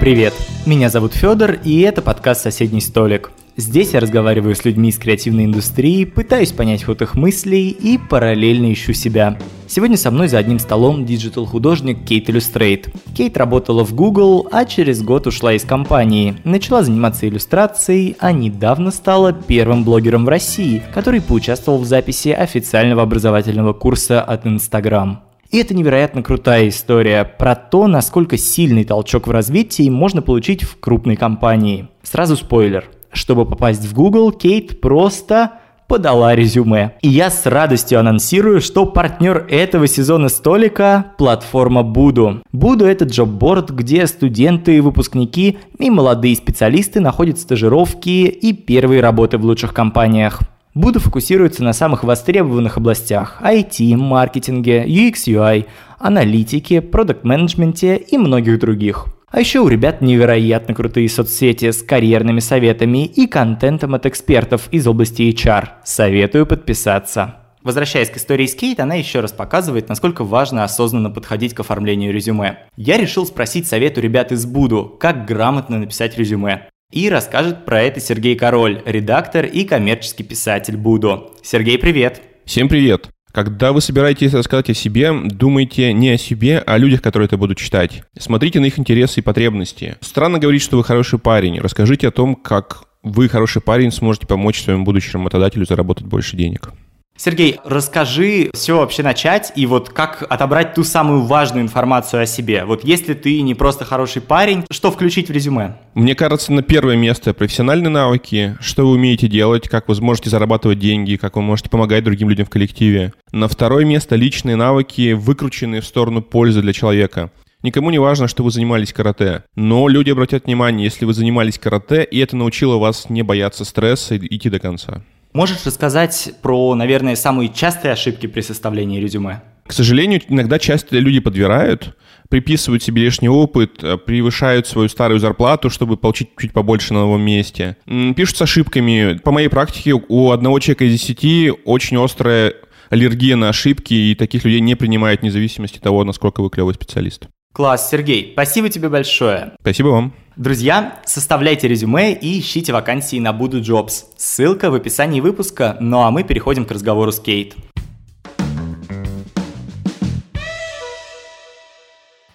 Привет, меня зовут Федор, и это подкаст «Соседний столик». Здесь я разговариваю с людьми из креативной индустрии, пытаюсь понять ход их мыслей и параллельно ищу себя. Сегодня со мной за одним столом digital-художник Кейт Иллюстрейт. Кейт работала в Google, а через год ушла из компании. Начала заниматься иллюстрацией, а недавно стала первым блогером в России, который поучаствовал в записи официального образовательного курса от Instagram. И это невероятно крутая история про то, насколько сильный толчок в развитии можно получить в крупной компании. Сразу спойлер – чтобы попасть в Google, Кейт просто подала резюме. И я с радостью анонсирую, что партнер этого сезона столика – платформа Буду. Буду – это джобборд, где студенты, выпускники и молодые специалисты находят стажировки и первые работы в лучших компаниях. Буду фокусируется на самых востребованных областях – IT, маркетинге, UX, UI, аналитике, продукт-менеджменте и многих других – а еще у ребят невероятно крутые соцсети с карьерными советами и контентом от экспертов из области HR. Советую подписаться. Возвращаясь к истории с Кейт, она еще раз показывает, насколько важно осознанно подходить к оформлению резюме. Я решил спросить совет у ребят из Буду, как грамотно написать резюме. И расскажет про это Сергей Король, редактор и коммерческий писатель Буду. Сергей, привет! Всем привет! Когда вы собираетесь рассказать о себе, думайте не о себе, а о людях, которые это будут читать. Смотрите на их интересы и потребности. Странно говорить, что вы хороший парень. Расскажите о том, как вы, хороший парень, сможете помочь своему будущему работодателю заработать больше денег. Сергей, расскажи, все вообще начать, и вот как отобрать ту самую важную информацию о себе. Вот если ты не просто хороший парень, что включить в резюме? Мне кажется, на первое место профессиональные навыки, что вы умеете делать, как вы сможете зарабатывать деньги, как вы можете помогать другим людям в коллективе. На второе место личные навыки, выкрученные в сторону пользы для человека. Никому не важно, что вы занимались карате, но люди обратят внимание, если вы занимались карате, и это научило вас не бояться стресса и идти до конца. Можешь рассказать про, наверное, самые частые ошибки при составлении резюме? К сожалению, иногда часто люди подбирают, приписывают себе лишний опыт, э, превышают свою старую зарплату, чтобы получить чуть побольше на новом месте. Пишут с ошибками. По моей практике, у одного человека из десяти очень острая аллергия на ошибки, и таких людей не принимают вне зависимости от того, насколько вы клевый специалист. Класс, Сергей, спасибо тебе большое. Спасибо вам. Друзья, составляйте резюме и ищите вакансии на Буду Jobs. Ссылка в описании выпуска, ну а мы переходим к разговору с Кейт.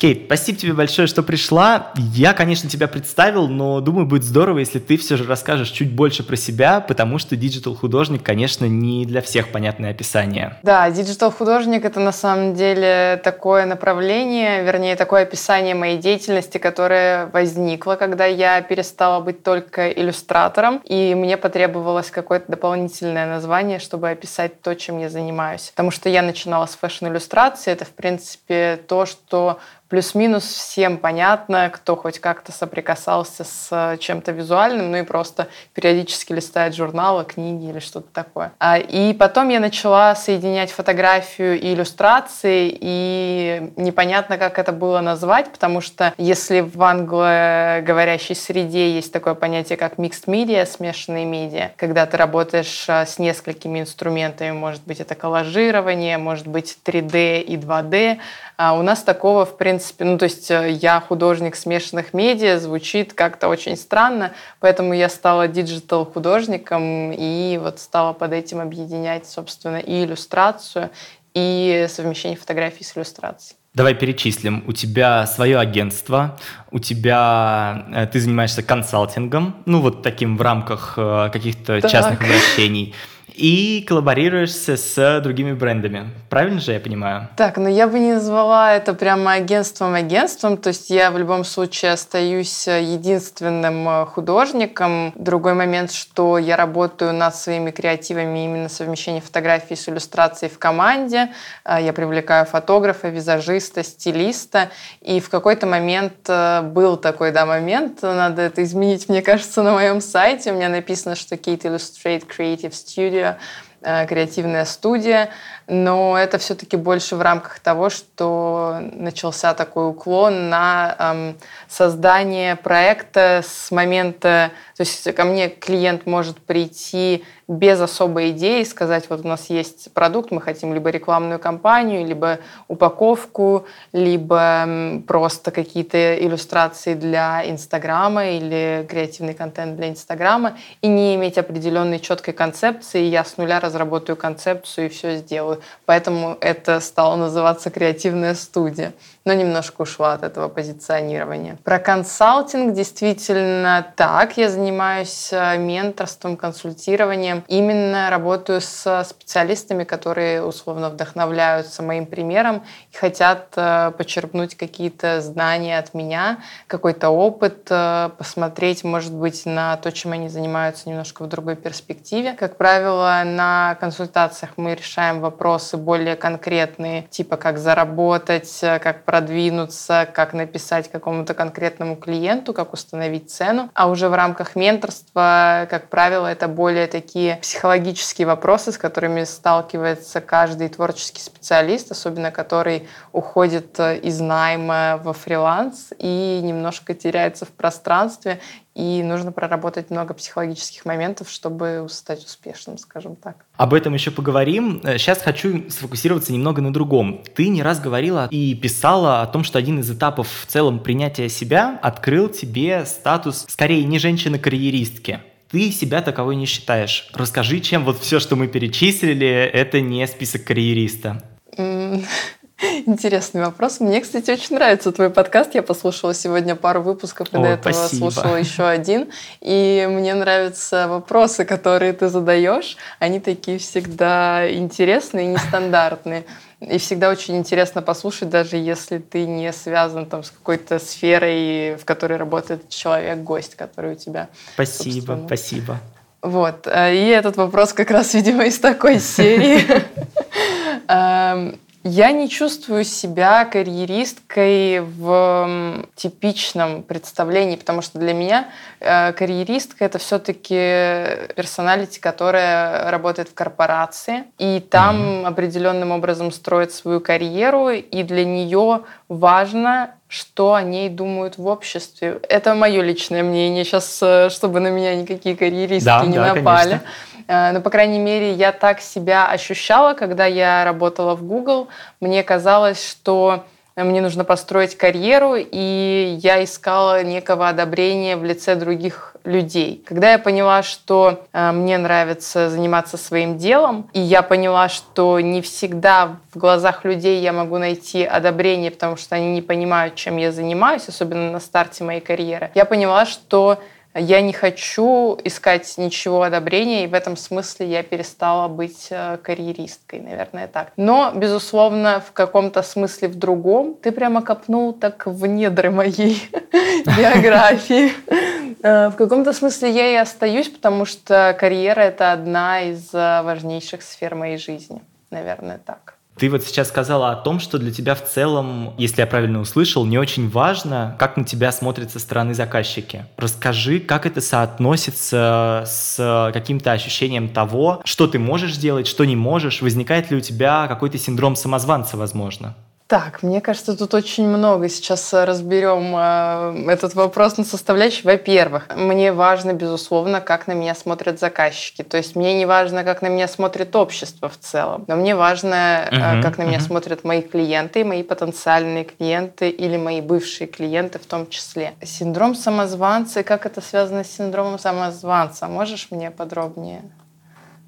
Кейт, спасибо тебе большое, что пришла. Я, конечно, тебя представил, но думаю, будет здорово, если ты все же расскажешь чуть больше про себя, потому что digital-художник, конечно, не для всех понятное описание. Да, digital-художник — это на самом деле такое направление, вернее, такое описание моей деятельности, которое возникло, когда я перестала быть только иллюстратором, и мне потребовалось какое-то дополнительное название, чтобы описать то, чем я занимаюсь. Потому что я начинала с fashion-иллюстрации, это, в принципе, то, что плюс-минус всем понятно, кто хоть как-то соприкасался с э, чем-то визуальным, ну и просто периодически листает журналы, книги или что-то такое. А, и потом я начала соединять фотографию и иллюстрации, и непонятно, как это было назвать, потому что если в англоговорящей среде есть такое понятие, как mixed media, смешанные медиа, когда ты работаешь э, с несколькими инструментами, может быть, это коллажирование, может быть, 3D и 2D, а у нас такого, в принципе, принципе, ну, то есть э, я художник смешанных медиа, звучит как-то очень странно, поэтому я стала диджитал-художником и вот стала под этим объединять, собственно, и иллюстрацию, и совмещение фотографий с иллюстрацией. Давай перечислим. У тебя свое агентство, у тебя э, ты занимаешься консалтингом, ну вот таким в рамках э, каких-то так. частных обращений и коллаборируешься с другими брендами. Правильно же я понимаю? Так, но ну я бы не назвала это прямо агентством-агентством, то есть я в любом случае остаюсь единственным э, художником. Другой момент, что я работаю над своими креативами именно совмещение фотографий с иллюстрацией в команде. Э, я привлекаю фотографа, визажиста, стилиста, и в какой-то момент э, был такой, да, момент, надо это изменить, мне кажется, на моем сайте. У меня написано, что Kate Illustrate Creative Studio э, креативная студия, но это все-таки больше в рамках того, что начался такой уклон на эм, создание проекта с момента, то есть ко мне клиент может прийти без особой идеи сказать, вот у нас есть продукт, мы хотим либо рекламную кампанию, либо упаковку, либо просто какие-то иллюстрации для Инстаграма или креативный контент для Инстаграма, и не иметь определенной четкой концепции. Я с нуля разработаю концепцию и все сделаю. Поэтому это стало называться креативная студия но немножко ушла от этого позиционирования. Про консалтинг действительно так. Я занимаюсь э, менторством, консультированием. Именно работаю с специалистами, которые условно вдохновляются моим примером и хотят э, почерпнуть какие-то знания от меня, какой-то опыт, э, посмотреть, может быть, на то, чем они занимаются немножко в другой перспективе. Как правило, на консультациях мы решаем вопросы более конкретные, типа как заработать, как продвинуться, как написать какому-то конкретному клиенту, как установить цену. А уже в рамках менторства, как правило, это более такие психологические вопросы, с которыми сталкивается каждый творческий специалист, особенно который уходит э, из найма во фриланс и немножко теряется в пространстве и нужно проработать много психологических моментов, чтобы стать успешным, скажем так. Об этом еще поговорим. Сейчас хочу сфокусироваться немного на другом. Ты не раз говорила и писала о том, что один из этапов в целом принятия себя открыл тебе статус скорее не женщины-карьеристки. Ты себя таковой не считаешь. Расскажи, чем вот все, что мы перечислили, это не список карьериста. Интересный вопрос. Мне, кстати, очень нравится твой подкаст. Я послушала сегодня пару выпусков, и О, до этого спасибо. слушала еще один. И мне нравятся вопросы, которые ты задаешь. Они такие всегда интересные и нестандартные. И всегда очень интересно послушать, даже если ты не связан там, с какой-то сферой, в которой работает человек-гость, который у тебя. Спасибо, собственно. спасибо. Вот. Э, и этот вопрос как раз, видимо, из такой серии. Я не чувствую себя карьеристкой в типичном представлении, потому что для меня э, карьеристка это все-таки персоналити, которая работает в корпорации, и там mm-hmm. определенным образом строит свою карьеру, и для нее важно, что о ней думают в обществе. Это мое личное мнение. Сейчас, э, чтобы на меня никакие карьеристки да, не да, напали. Конечно. Э, но, по крайней мере, я так себя ощущала, когда я работала в Google. Мне казалось, что мне нужно построить карьеру, и я искала некого одобрения в лице других людей. Когда я поняла, что э, мне нравится заниматься своим делом, и я поняла, что не всегда в глазах людей я могу найти одобрение, потому что они не понимают, чем я занимаюсь, особенно на старте моей карьеры, я поняла, что я не хочу искать ничего одобрения, и в этом смысле я перестала быть э, карьеристкой, наверное, так. Но, безусловно, в каком-то смысле в другом ты прямо копнул так в недры моей биографии. Э, в каком-то смысле я и остаюсь, потому что карьера — это одна из э, важнейших сфер моей жизни. Наверное, так. Ты вот сейчас сказала о том, что для тебя в целом, если я правильно услышал, не очень важно, как на тебя смотрят со стороны заказчики. Расскажи, как это соотносится с каким-то ощущением того, что ты можешь делать, что не можешь. Возникает ли у тебя какой-то синдром самозванца, возможно? Так, мне кажется, тут очень много. Сейчас разберем э, этот вопрос на составляющие. Во-первых, мне важно, безусловно, как на меня смотрят заказчики. То есть мне не важно, как на меня смотрит общество в целом, но мне важно, uh-huh, как на меня смотрят мои клиенты, мои потенциальные клиенты или мои бывшие клиенты в том числе. Синдром самозванца и как это связано с синдромом самозванца? Можешь мне подробнее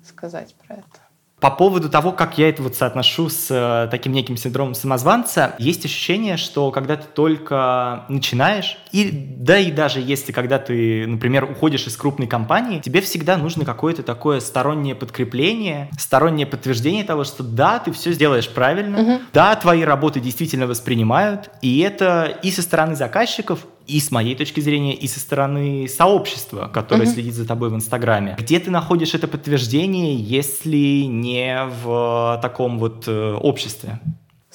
сказать про это? По поводу того, как я это вот соотношу с э, таким неким синдромом самозванца, есть ощущение, что когда ты только начинаешь, и да и даже если когда ты, например, уходишь из крупной компании, тебе всегда нужно какое-то такое стороннее подкрепление, стороннее подтверждение того, что да, ты все сделаешь правильно, угу. да, твои работы действительно воспринимают, и это и со стороны заказчиков, и с моей точки зрения, и со стороны сообщества, которое mm-hmm. следит за тобой в Инстаграме. Где ты находишь это подтверждение, если не в таком вот э, обществе?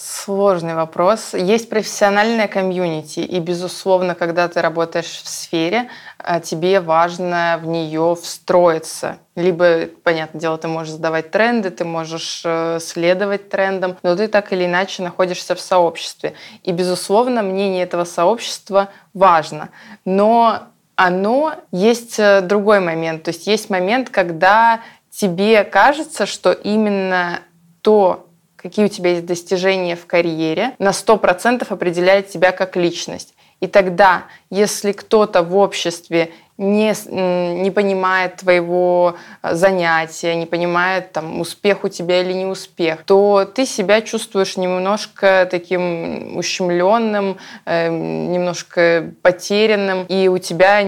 Сложный вопрос. Есть профессиональная комьюнити, и, безусловно, когда ты работаешь в сфере, а, тебе важно в нее встроиться. Либо, понятное дело, ты можешь задавать тренды, ты можешь э, следовать трендам, но ты так или иначе находишься в сообществе. И, безусловно, мнение этого сообщества важно. Но оно есть э, другой момент. То есть есть момент, когда тебе кажется, что именно то, какие у тебя есть достижения в карьере, на 100% определяет тебя как личность. И тогда, если кто-то в обществе не, не понимает твоего э, занятия, не понимает, там, успех у тебя или не успех, то ты себя чувствуешь немножко таким ущемленным, э, немножко потерянным, и у тебя,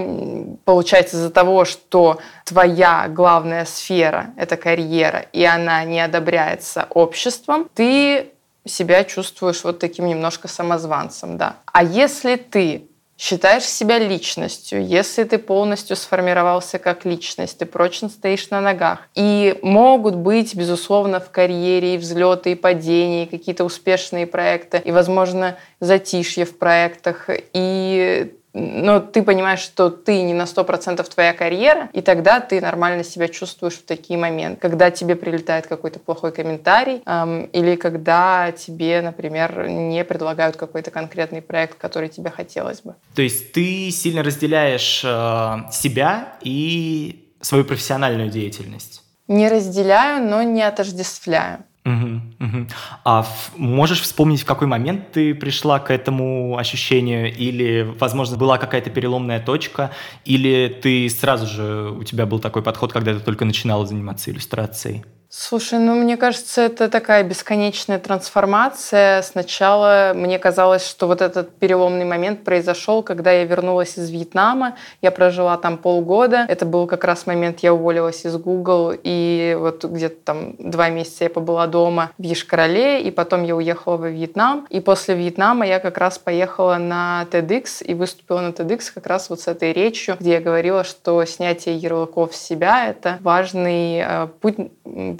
получается, из-за того, что твоя главная сфера — это карьера, и она не одобряется обществом, ты себя чувствуешь вот таким немножко самозванцем, да. А если ты считаешь себя личностью, если ты полностью сформировался как личность, ты прочно стоишь на ногах. И могут быть, безусловно, в карьере и взлеты, и падения, и какие-то успешные проекты, и, возможно, затишье в проектах, и но ты понимаешь, что ты не на 100% твоя карьера, и тогда ты нормально себя чувствуешь в такие моменты. Когда тебе прилетает какой-то плохой комментарий, эм, или когда тебе, например, не предлагают какой-то конкретный проект, который тебе хотелось бы. То есть ты сильно разделяешь э, себя и свою профессиональную деятельность? Не разделяю, но не отождествляю. Угу. А в, можешь вспомнить, в какой момент ты пришла к этому ощущению, или, возможно, была какая-то переломная точка, или ты сразу же у тебя был такой подход, когда ты только начинала заниматься иллюстрацией? Слушай, ну мне кажется, это такая бесконечная трансформация. Сначала мне казалось, что вот этот переломный момент произошел, когда я вернулась из Вьетнама. Я прожила там полгода. Это был как раз момент, я уволилась из Google, и вот где-то там два месяца я побыла дома в Ешкарале, и потом я уехала во Вьетнам. И после Вьетнама я как раз поехала на TEDx и выступила на TEDx как раз вот с этой речью, где я говорила, что снятие ярлыков с себя — это важный э, путь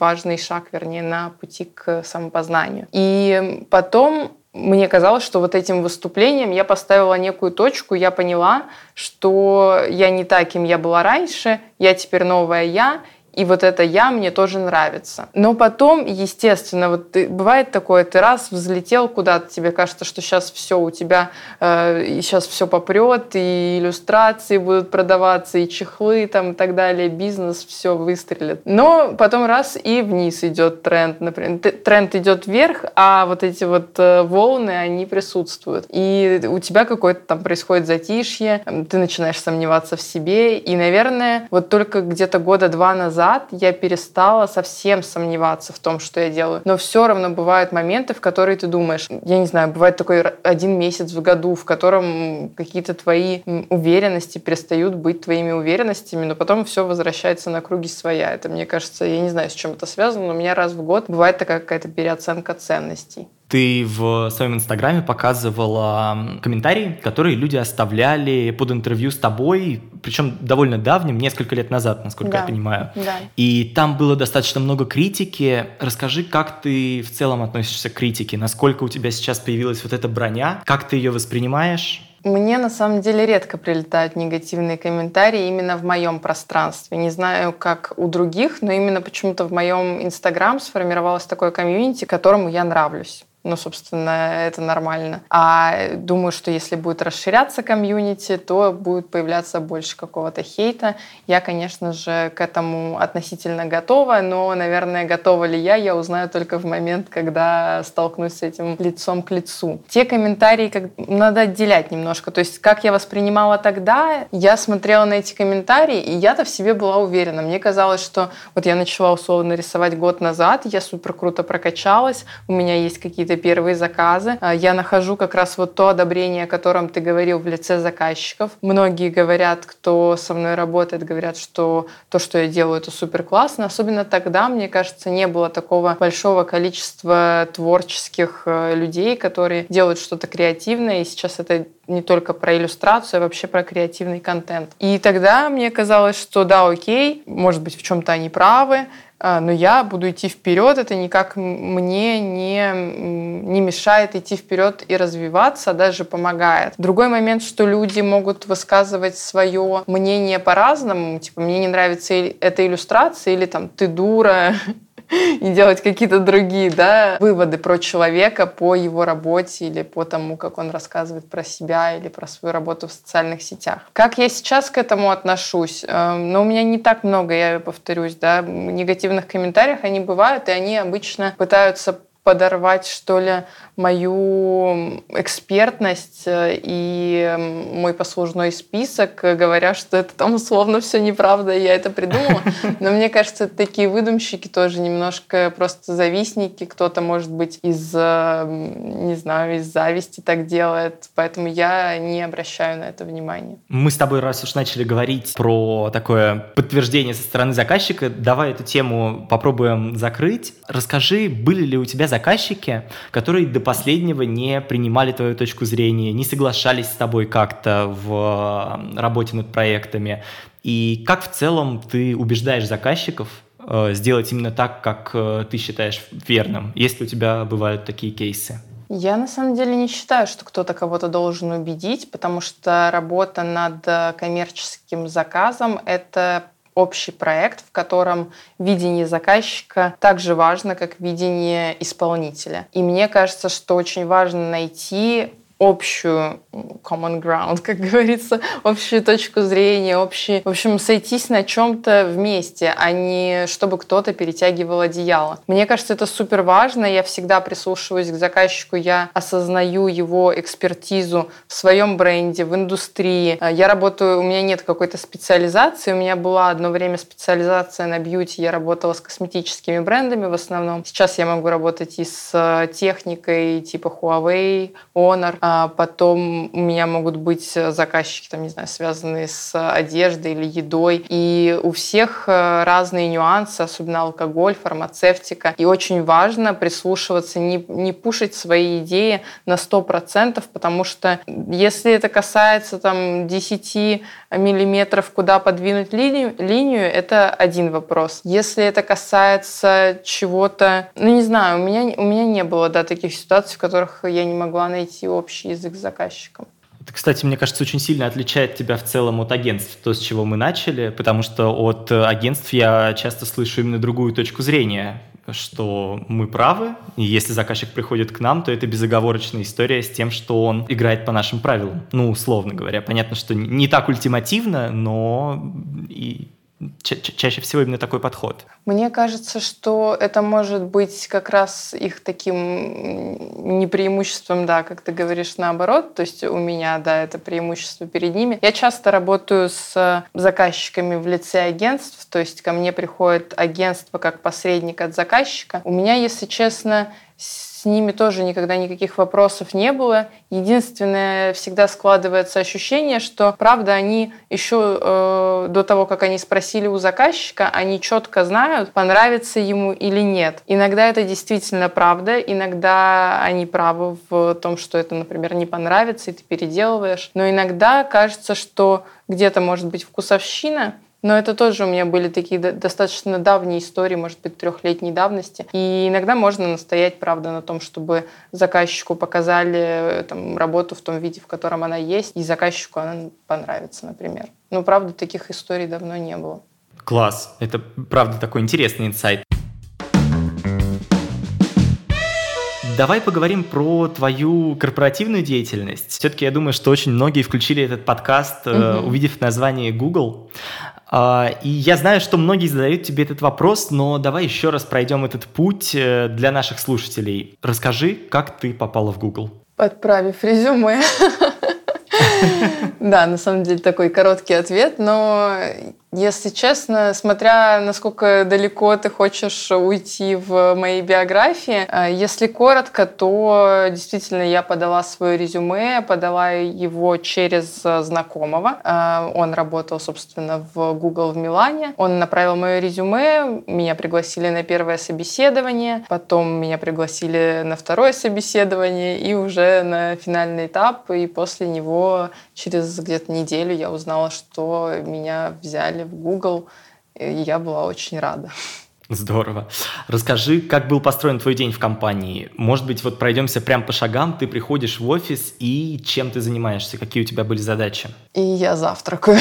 важный шаг, вернее, на пути к самопознанию. И потом мне казалось, что вот этим выступлением я поставила некую точку, я поняла, что я не та, кем я была раньше, я теперь новая я, и вот это я мне тоже нравится. Но потом, естественно, вот ты, бывает такое, ты раз взлетел куда-то, тебе кажется, что сейчас все у тебя, э, сейчас все попрет, и иллюстрации будут продаваться, и чехлы там и так далее, бизнес все выстрелит. Но потом раз и вниз идет тренд, например, тренд идет вверх, а вот эти вот э, волны, они присутствуют. И у тебя какое-то там происходит затишье, ты начинаешь сомневаться в себе, и, наверное, вот только где-то года два назад назад я перестала совсем сомневаться в том, что я делаю. Но все равно бывают моменты, в которые ты думаешь, я не знаю, бывает такой один месяц в году, в котором какие-то твои уверенности перестают быть твоими уверенностями, но потом все возвращается на круги своя. Это, мне кажется, я не знаю, с чем это связано, но у меня раз в год бывает такая какая-то переоценка ценностей. Ты в своем инстаграме показывала комментарии, которые люди оставляли под интервью с тобой, причем довольно давним, несколько лет назад, насколько да. я понимаю. Да. И там было достаточно много критики. Расскажи, как ты в целом относишься к критике? Насколько у тебя сейчас появилась вот эта броня? Как ты ее воспринимаешь? Мне на самом деле редко прилетают негативные комментарии именно в моем пространстве. Не знаю, как у других, но именно почему-то в моем Инстаграм сформировалось такое комьюнити, которому я нравлюсь. Ну, собственно, это нормально. А думаю, что если будет расширяться комьюнити, то будет появляться больше какого-то хейта. Я, конечно же, к этому относительно готова, но, наверное, готова ли я, я узнаю только в момент, когда столкнусь с этим лицом к лицу. Те комментарии как... надо отделять немножко. То есть, как я воспринимала тогда, я смотрела на эти комментарии, и я-то в себе была уверена. Мне казалось, что вот я начала условно рисовать год назад, я супер круто прокачалась, у меня есть какие-то какие-то первые заказы. А, я нахожу как раз вот то одобрение, о котором ты говорил в лице заказчиков. Многие говорят, кто со мной работает, говорят, что то, что я делаю, это супер классно. Особенно тогда, мне кажется, не было такого большого количества творческих э, людей, которые делают что-то креативное. И сейчас это не только про иллюстрацию, а вообще про креативный контент. И тогда мне казалось, что да, окей, может быть, в чем-то они правы, а, но я буду идти вперед, это никак мне не, не мешает идти вперед и развиваться, а даже помогает. Другой момент, что люди могут высказывать свое мнение по-разному, типа, мне не нравится эта иллюстрация, или там, ты дура, и делать какие-то другие да, выводы про человека по его работе или по тому, как он рассказывает про себя или про свою работу в социальных сетях. Как я сейчас к этому отношусь? Эм, ну, у меня не так много, я повторюсь, да, негативных комментариев, они бывают, и они обычно пытаются подорвать, что ли, мою экспертность э, и мой послужной список, говоря, что это там условно все неправда, я это придумала. Но мне кажется, такие выдумщики тоже немножко просто завистники. Кто-то, может быть, из, э, не знаю, из зависти так делает. Поэтому я не обращаю на это внимания. Мы с тобой, раз уж начали говорить про такое подтверждение со стороны заказчика, давай эту тему попробуем закрыть. Расскажи, были ли у тебя заказчики, которые до последнего не принимали твою точку зрения, не соглашались с тобой как-то в э, работе над проектами. И как в целом ты убеждаешь заказчиков э, сделать именно так, как э, ты считаешь верным, если у тебя бывают такие кейсы? Я на самом деле не считаю, что кто-то кого-то должен убедить, потому что работа над коммерческим заказом — это общий проект, в котором видение заказчика так же важно, как видение исполнителя. И мне кажется, что очень важно найти общую common ground, как говорится, общую точку зрения, общий, в общем, сойтись на чем-то вместе, а не чтобы кто-то перетягивал одеяло. Мне кажется, это супер важно. Я всегда прислушиваюсь к заказчику, я осознаю его экспертизу в своем бренде, в индустрии. Я работаю, у меня нет какой-то специализации, у меня была одно время специализация на бьюти, я работала с косметическими брендами в основном. Сейчас я могу работать и с техникой типа Huawei, Honor, а потом у меня могут быть заказчики, там, не знаю, связанные с одеждой или едой. И у всех э, разные нюансы, особенно алкоголь, фармацевтика. И очень важно прислушиваться, не, не пушить свои идеи на 100%, потому что если это касается там 10 миллиметров, куда подвинуть линию, линию, это один вопрос. Если это касается чего-то, ну не знаю, у меня, у меня не было да, таких ситуаций, в которых я не могла найти общий общий язык с заказчиком. Это, кстати, мне кажется, очень сильно отличает тебя в целом от агентств, то, с чего мы начали, потому что от агентств я часто слышу именно другую точку зрения, что мы правы, и если заказчик приходит к нам, то это безоговорочная история с тем, что он играет по нашим правилам. Ну, условно говоря. Понятно, что не так ультимативно, но и ча чаще всего именно такой подход? Мне кажется, что это может быть как раз их таким не преимуществом, да, как ты говоришь, наоборот. То есть у меня, да, это преимущество перед ними. Я часто работаю с заказчиками в лице агентств, то есть ко мне приходит агентство как посредник от заказчика. У меня, если честно, с ними тоже никогда никаких вопросов не было. Единственное, всегда складывается ощущение, что, правда, они еще э, до того, как они спросили у заказчика, они четко знают, понравится ему или нет. Иногда это действительно правда, иногда они правы в том, что это, например, не понравится, и ты переделываешь. Но иногда кажется, что где-то может быть вкусовщина, но это тоже у меня были такие достаточно давние истории, может быть, трехлетней давности. И иногда можно настоять, правда, на том, чтобы заказчику показали э, там, работу в том виде, в котором она есть, и заказчику она понравится, например. Но, правда, таких историй давно не было. Класс. Это, правда, такой интересный инсайт. Давай поговорим про твою корпоративную деятельность. Все-таки я думаю, что очень многие включили этот подкаст, угу. увидев название Google. А, и я знаю, что многие задают тебе этот вопрос, но давай еще раз пройдем этот путь э, для наших слушателей. Расскажи, как ты попала в Google. Отправив резюме. Да, на самом деле такой короткий ответ, но если честно, смотря насколько далеко ты хочешь уйти в моей биографии, э, если коротко, то действительно я подала свое резюме, подала его через знакомого. Э, он работал, собственно, в Google в Милане. Он направил мое резюме, меня пригласили на первое собеседование, потом меня пригласили на второе собеседование и уже на финальный этап. И после него через где-то неделю я узнала, что меня взяли в Google, и я была очень рада. Здорово. Расскажи, как был построен твой день в компании? Может быть, вот пройдемся прямо по шагам, ты приходишь в офис и чем ты занимаешься? Какие у тебя были задачи? И я завтракаю.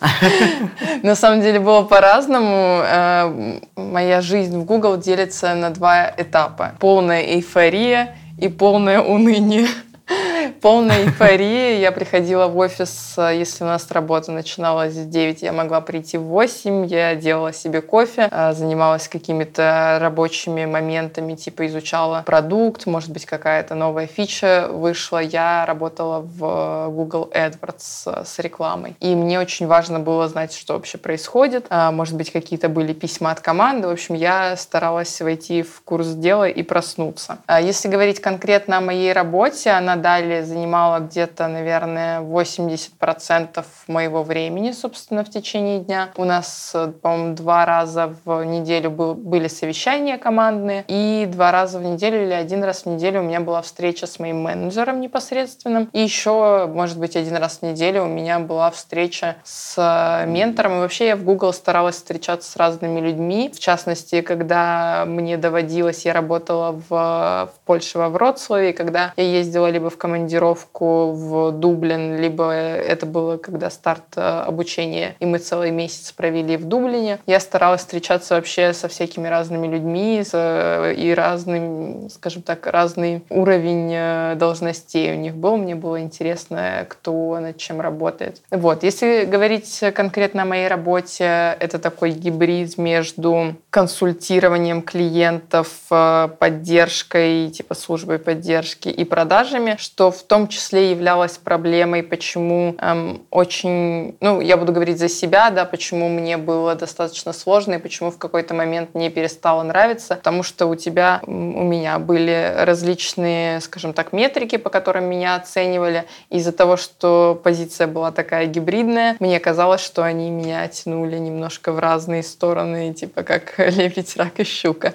На самом деле было по-разному. Э, моя жизнь в Google делится на два этапа. Полная эйфория и полное уныние. Полная эйфория. Я приходила в офис, если у нас работа начиналась в 9, я могла прийти в 8. Я делала себе кофе, а, занималась какими-то рабочими моментами, типа изучала продукт, может быть, какая-то новая фича вышла. Я работала в Google AdWords с рекламой. И мне очень важно было знать, что вообще происходит. А, может быть, какие-то были письма от команды. В общем, я старалась войти в курс дела и проснуться. А если говорить конкретно о моей работе, она далее занимала где-то, наверное, 80% моего времени, собственно, в течение дня. У нас, по-моему, два раза в неделю был, были совещания командные, и два раза в неделю или один раз в неделю у меня была встреча с моим менеджером непосредственным. И еще, может быть, один раз в неделю у меня была встреча с ментором. И вообще я в Google старалась встречаться с разными людьми. В частности, когда мне доводилось, я работала в, в Польше, во Вроцлаве, когда я ездила либо в командировку в Дублин, либо это было когда старт э, обучения, и мы целый месяц провели в Дублине. Я старалась встречаться вообще со всякими разными людьми э, и разным, скажем так, разный уровень э, должностей у них был. Мне было интересно, кто над чем работает. Вот. Если говорить конкретно о моей работе, это такой гибрид между консультированием клиентов, поддержкой, типа службой поддержки и продажами, что в том числе являлось проблемой, почему эм, очень, ну, я буду говорить за себя, да, почему мне было достаточно сложно и почему в какой-то момент мне перестало нравиться, потому что у тебя, у меня были различные, скажем так, метрики, по которым меня оценивали. Из-за того, что позиция была такая гибридная, мне казалось, что они меня тянули немножко в разные стороны, типа как лебедь, рак и щука.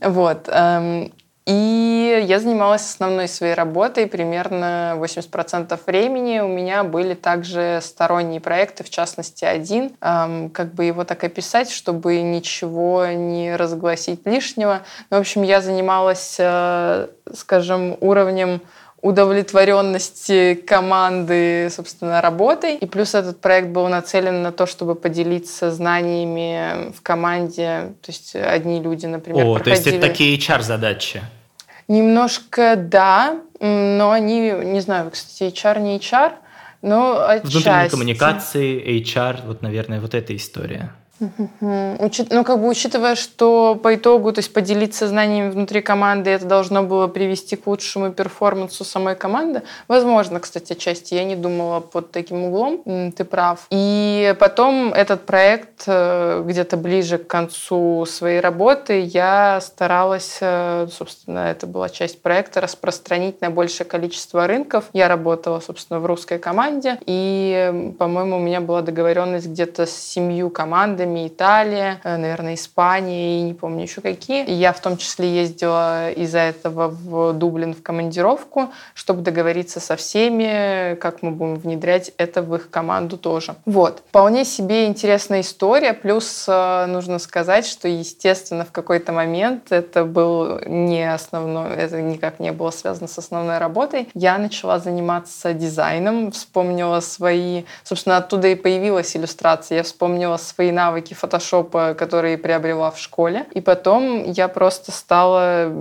Вот. И я занималась основной своей работой. Примерно 80% времени у меня были также сторонние проекты, в частности один. Как бы его так описать, чтобы ничего не разгласить лишнего. В общем, я занималась, э, скажем, уровнем удовлетворенности команды, собственно, работой. И плюс этот проект был нацелен на то, чтобы поделиться знаниями в команде. То есть одни люди, например, О, проходили... то есть это такие HR-задачи? Немножко да, но они, не знаю, кстати, HR не HR, но отчасти. Внутренние коммуникации, HR, вот, наверное, вот эта история. Ну, как бы учитывая, что по итогу, то есть поделиться знаниями внутри команды, это должно было привести к лучшему перформансу самой команды. Возможно, кстати, отчасти я не думала под таким углом, ты прав. И потом этот проект э, где-то ближе к концу своей работы я старалась, э, собственно, это была часть проекта, распространить на большее количество рынков. Я работала, собственно, в русской команде, и, по-моему, у меня была договоренность где-то с семью командами, странами, Италия, э, наверное, Испания и не помню еще какие. Я в том числе ездила из-за этого в Дублин в командировку, чтобы договориться со всеми, как мы будем внедрять это в их команду тоже. Вот. Вполне себе интересная история. Плюс э, нужно сказать, что, естественно, в какой-то момент это был не основной, это никак не было связано с основной работой. Я начала заниматься дизайном, вспомнила свои... Собственно, оттуда и появилась иллюстрация. Я вспомнила свои навыки навыки фотошопа, которые приобрела в школе. И потом я просто стала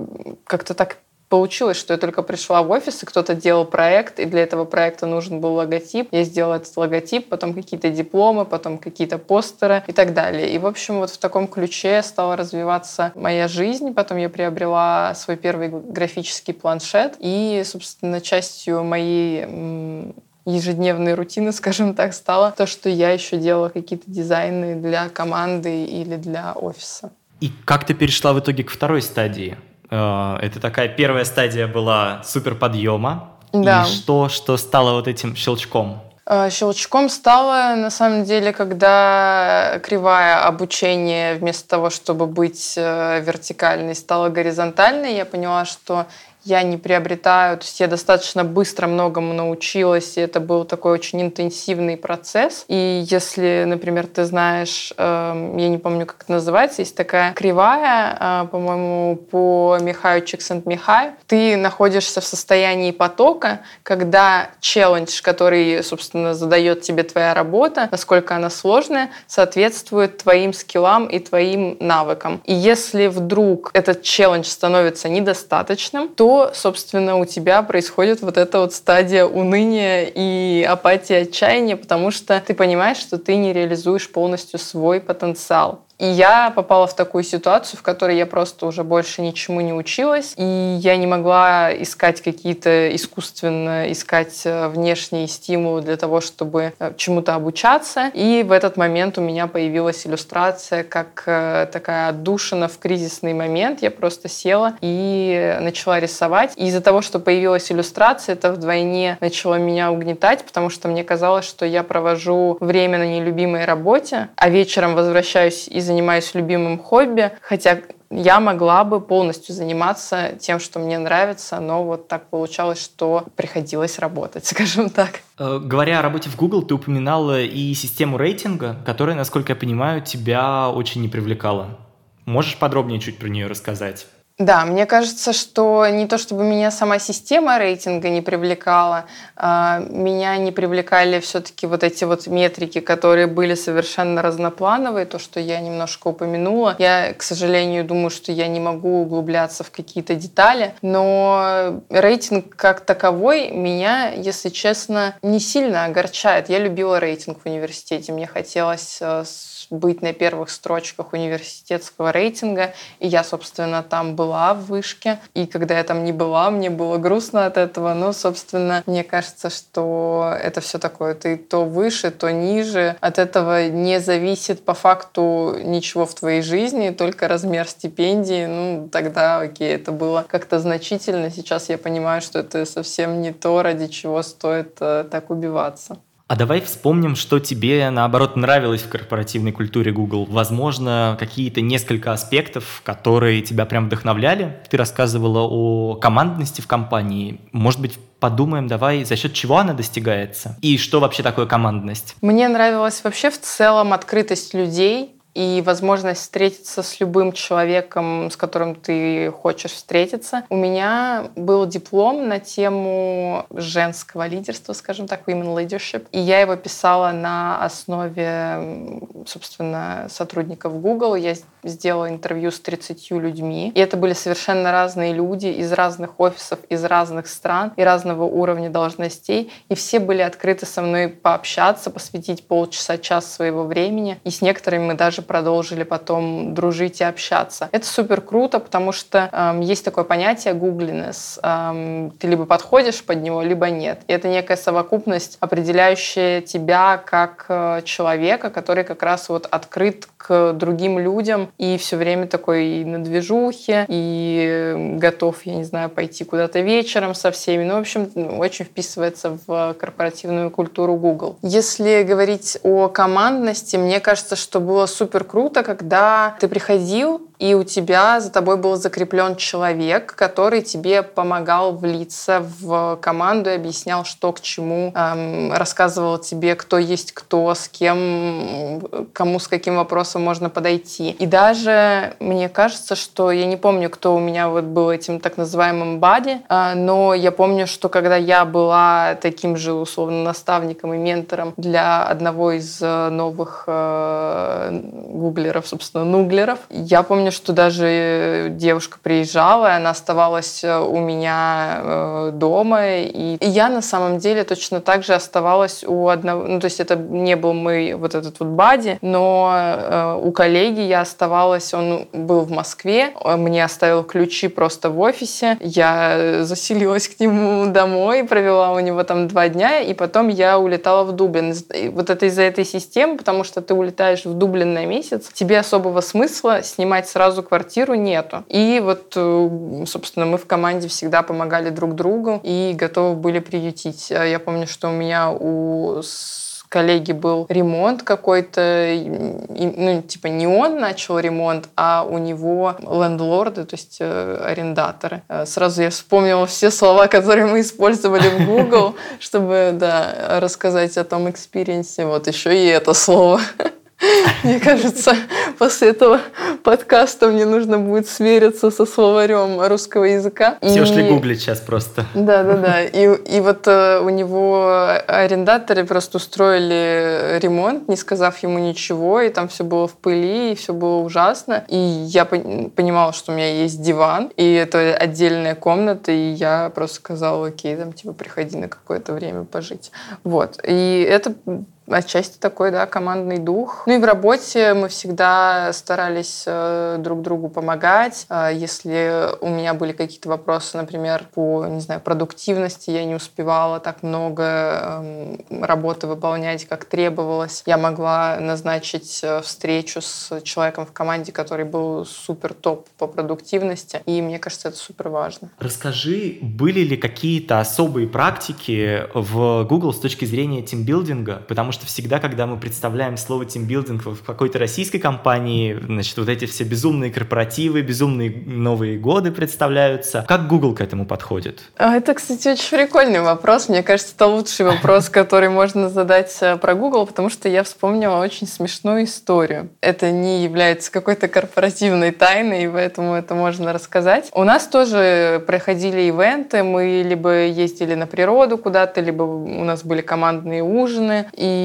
как-то так получилось, что я только пришла в офис, и кто-то делал проект, и для этого проекта нужен был логотип. Я сделала этот логотип, потом какие-то дипломы, потом какие-то постеры и так далее. И, в общем, вот в таком ключе стала развиваться моя жизнь. Потом я приобрела свой первый графический планшет, и, собственно, частью моей ежедневной рутины, скажем так, стало то, что я еще делала какие-то дизайны для команды или для офиса. И как ты перешла в итоге к второй стадии? Э, это такая первая стадия была супер подъема. Да. И что, что стало вот этим щелчком? Э, щелчком стало, на самом деле, когда кривая обучения вместо того, чтобы быть э, вертикальной, стала горизонтальной. Я поняла, что я не приобретаю. То есть я достаточно быстро многому научилась, и это был такой очень интенсивный процесс. И если, например, ты знаешь, э, я не помню, как это называется, есть такая кривая, э, по-моему, по Михаю Чиксент-Михай, ты находишься в состоянии потока, когда челлендж, который, собственно, задает тебе твоя работа, насколько она сложная, соответствует твоим скиллам и твоим навыкам. И если вдруг этот челлендж становится недостаточным, то, собственно, у тебя происходит вот эта вот стадия уныния и апатии, отчаяния, потому что ты понимаешь, что ты не реализуешь полностью свой потенциал. И я попала в такую ситуацию, в которой я просто уже больше ничему не училась, и я не могла искать какие-то искусственно, искать э, внешние стимулы для того, чтобы э, чему-то обучаться. И в этот момент у меня появилась иллюстрация как э, такая отдушина в кризисный момент. Я просто села и начала рисовать. И из-за того, что появилась иллюстрация, это вдвойне начало меня угнетать, потому что мне казалось, что я провожу время на нелюбимой работе, а вечером возвращаюсь из занимаюсь любимым хобби, хотя я могла бы полностью заниматься тем, что мне нравится, но вот так получалось, что приходилось работать, скажем так. Э, говоря о работе в Google, ты упоминала и систему рейтинга, которая, насколько я понимаю, тебя очень не привлекала. Можешь подробнее чуть про нее рассказать? Да, мне кажется, что не то чтобы меня сама система рейтинга не привлекала, а меня не привлекали все-таки вот эти вот метрики, которые были совершенно разноплановые, то, что я немножко упомянула. Я, к сожалению, думаю, что я не могу углубляться в какие-то детали, но рейтинг как таковой меня, если честно, не сильно огорчает. Я любила рейтинг в университете, мне хотелось э, быть на первых строчках университетского рейтинга. И я, собственно, там была в вышке. И когда я там не была, мне было грустно от этого. Но, собственно, мне кажется, что это все такое. Ты то выше, то ниже. От этого не зависит по факту ничего в твоей жизни, только размер стипендии. Ну, тогда, окей, это было как-то значительно. Сейчас я понимаю, что это совсем не то, ради чего стоит э, так убиваться. А давай вспомним, что тебе, наоборот, нравилось в корпоративной культуре Google. Возможно, какие-то несколько аспектов, которые тебя прям вдохновляли. Ты рассказывала о командности в компании. Может быть, подумаем, давай, за счет чего она достигается? И что вообще такое командность? Мне нравилась вообще в целом открытость людей, и возможность встретиться с любым человеком, с которым ты хочешь встретиться. У меня был диплом на тему женского лидерства, скажем так, women leadership, и я его писала на основе, собственно, сотрудников Google. Я сделала интервью с 30 людьми, и это были совершенно разные люди из разных офисов, из разных стран и разного уровня должностей, и все были открыты со мной пообщаться, посвятить полчаса-час своего времени, и с некоторыми мы даже продолжили потом дружить и общаться. Это супер круто, потому что эм, есть такое понятие гуглинес. Эм, ты либо подходишь под него, либо нет. И это некая совокупность, определяющая тебя как э, человека, который как раз вот открыт к другим людям и все время такой и на движухе, и готов, я не знаю, пойти куда-то вечером со всеми. Ну, в общем, очень вписывается в корпоративную культуру Google. Если говорить о командности, мне кажется, что было супер супер круто, когда ты приходил и у тебя за тобой был закреплен человек, который тебе помогал влиться в команду и объяснял, что к чему, эм, рассказывал тебе, кто есть кто, с кем, кому с каким вопросом можно подойти. И даже мне кажется, что я не помню, кто у меня вот был этим так называемым бади, э, но я помню, что когда я была таким же условно наставником и ментором для одного из э, новых э, гуглеров, собственно, нуглеров, я помню, что даже девушка приезжала, и она оставалась э, у меня э, дома, и, я на самом деле точно так же оставалась у одного, ну то есть это не был мой вот этот вот бади, но э, у коллеги я оставалась, он был в Москве, мне оставил ключи просто в офисе, я заселилась к нему домой, провела у него там два дня, и потом я улетала в Дублин. Вот это из-за этой системы, потому что ты улетаешь в Дублин на месяц, тебе особого смысла снимать сразу квартиру нету. И вот, э, собственно, мы в команде всегда помогали друг другу и готовы были приютить. Э, я помню, что у меня у коллеги был ремонт какой-то, ну, типа не он начал ремонт, а у него лендлорды, то есть э, арендаторы. Э, сразу я вспомнила все слова, которые мы использовали в Google, чтобы, да, рассказать о том экспириенсе. Вот еще и это слово. Мне кажется, после этого подкаста мне нужно будет свериться со словарем русского языка. Все и... ушли гуглить сейчас просто. Да, да, да. И, и вот э, у него арендаторы просто устроили ремонт, не сказав ему ничего, и там все было в пыли, и все было ужасно. И я понимала, что у меня есть диван, и это отдельная комната, и я просто сказала, окей, там, типа, приходи на какое-то время пожить. Вот. И это Отчасти такой, да, командный дух. Ну и в работе мы всегда старались э, друг другу помогать. Э, если у меня были какие-то вопросы, например, по, не знаю, продуктивности, я не успевала так много э, работы выполнять, как требовалось, я могла назначить э, встречу с человеком в команде, который был супер топ по продуктивности. И мне кажется, это супер важно. Расскажи, были ли какие-то особые практики в Google с точки зрения тимбилдинга? Потому что всегда, когда мы представляем слово тимбилдинг в какой-то российской компании, значит, вот эти все безумные корпоративы, безумные новые годы представляются. Как Google к этому подходит? А, это, кстати, очень прикольный вопрос. Мне кажется, это лучший вопрос, который можно задать э, про Google, потому что я вспомнила очень смешную историю. Это не является какой-то корпоративной тайной, и поэтому это можно рассказать. У нас тоже проходили ивенты, мы либо ездили на природу куда-то, либо у нас были командные ужины, и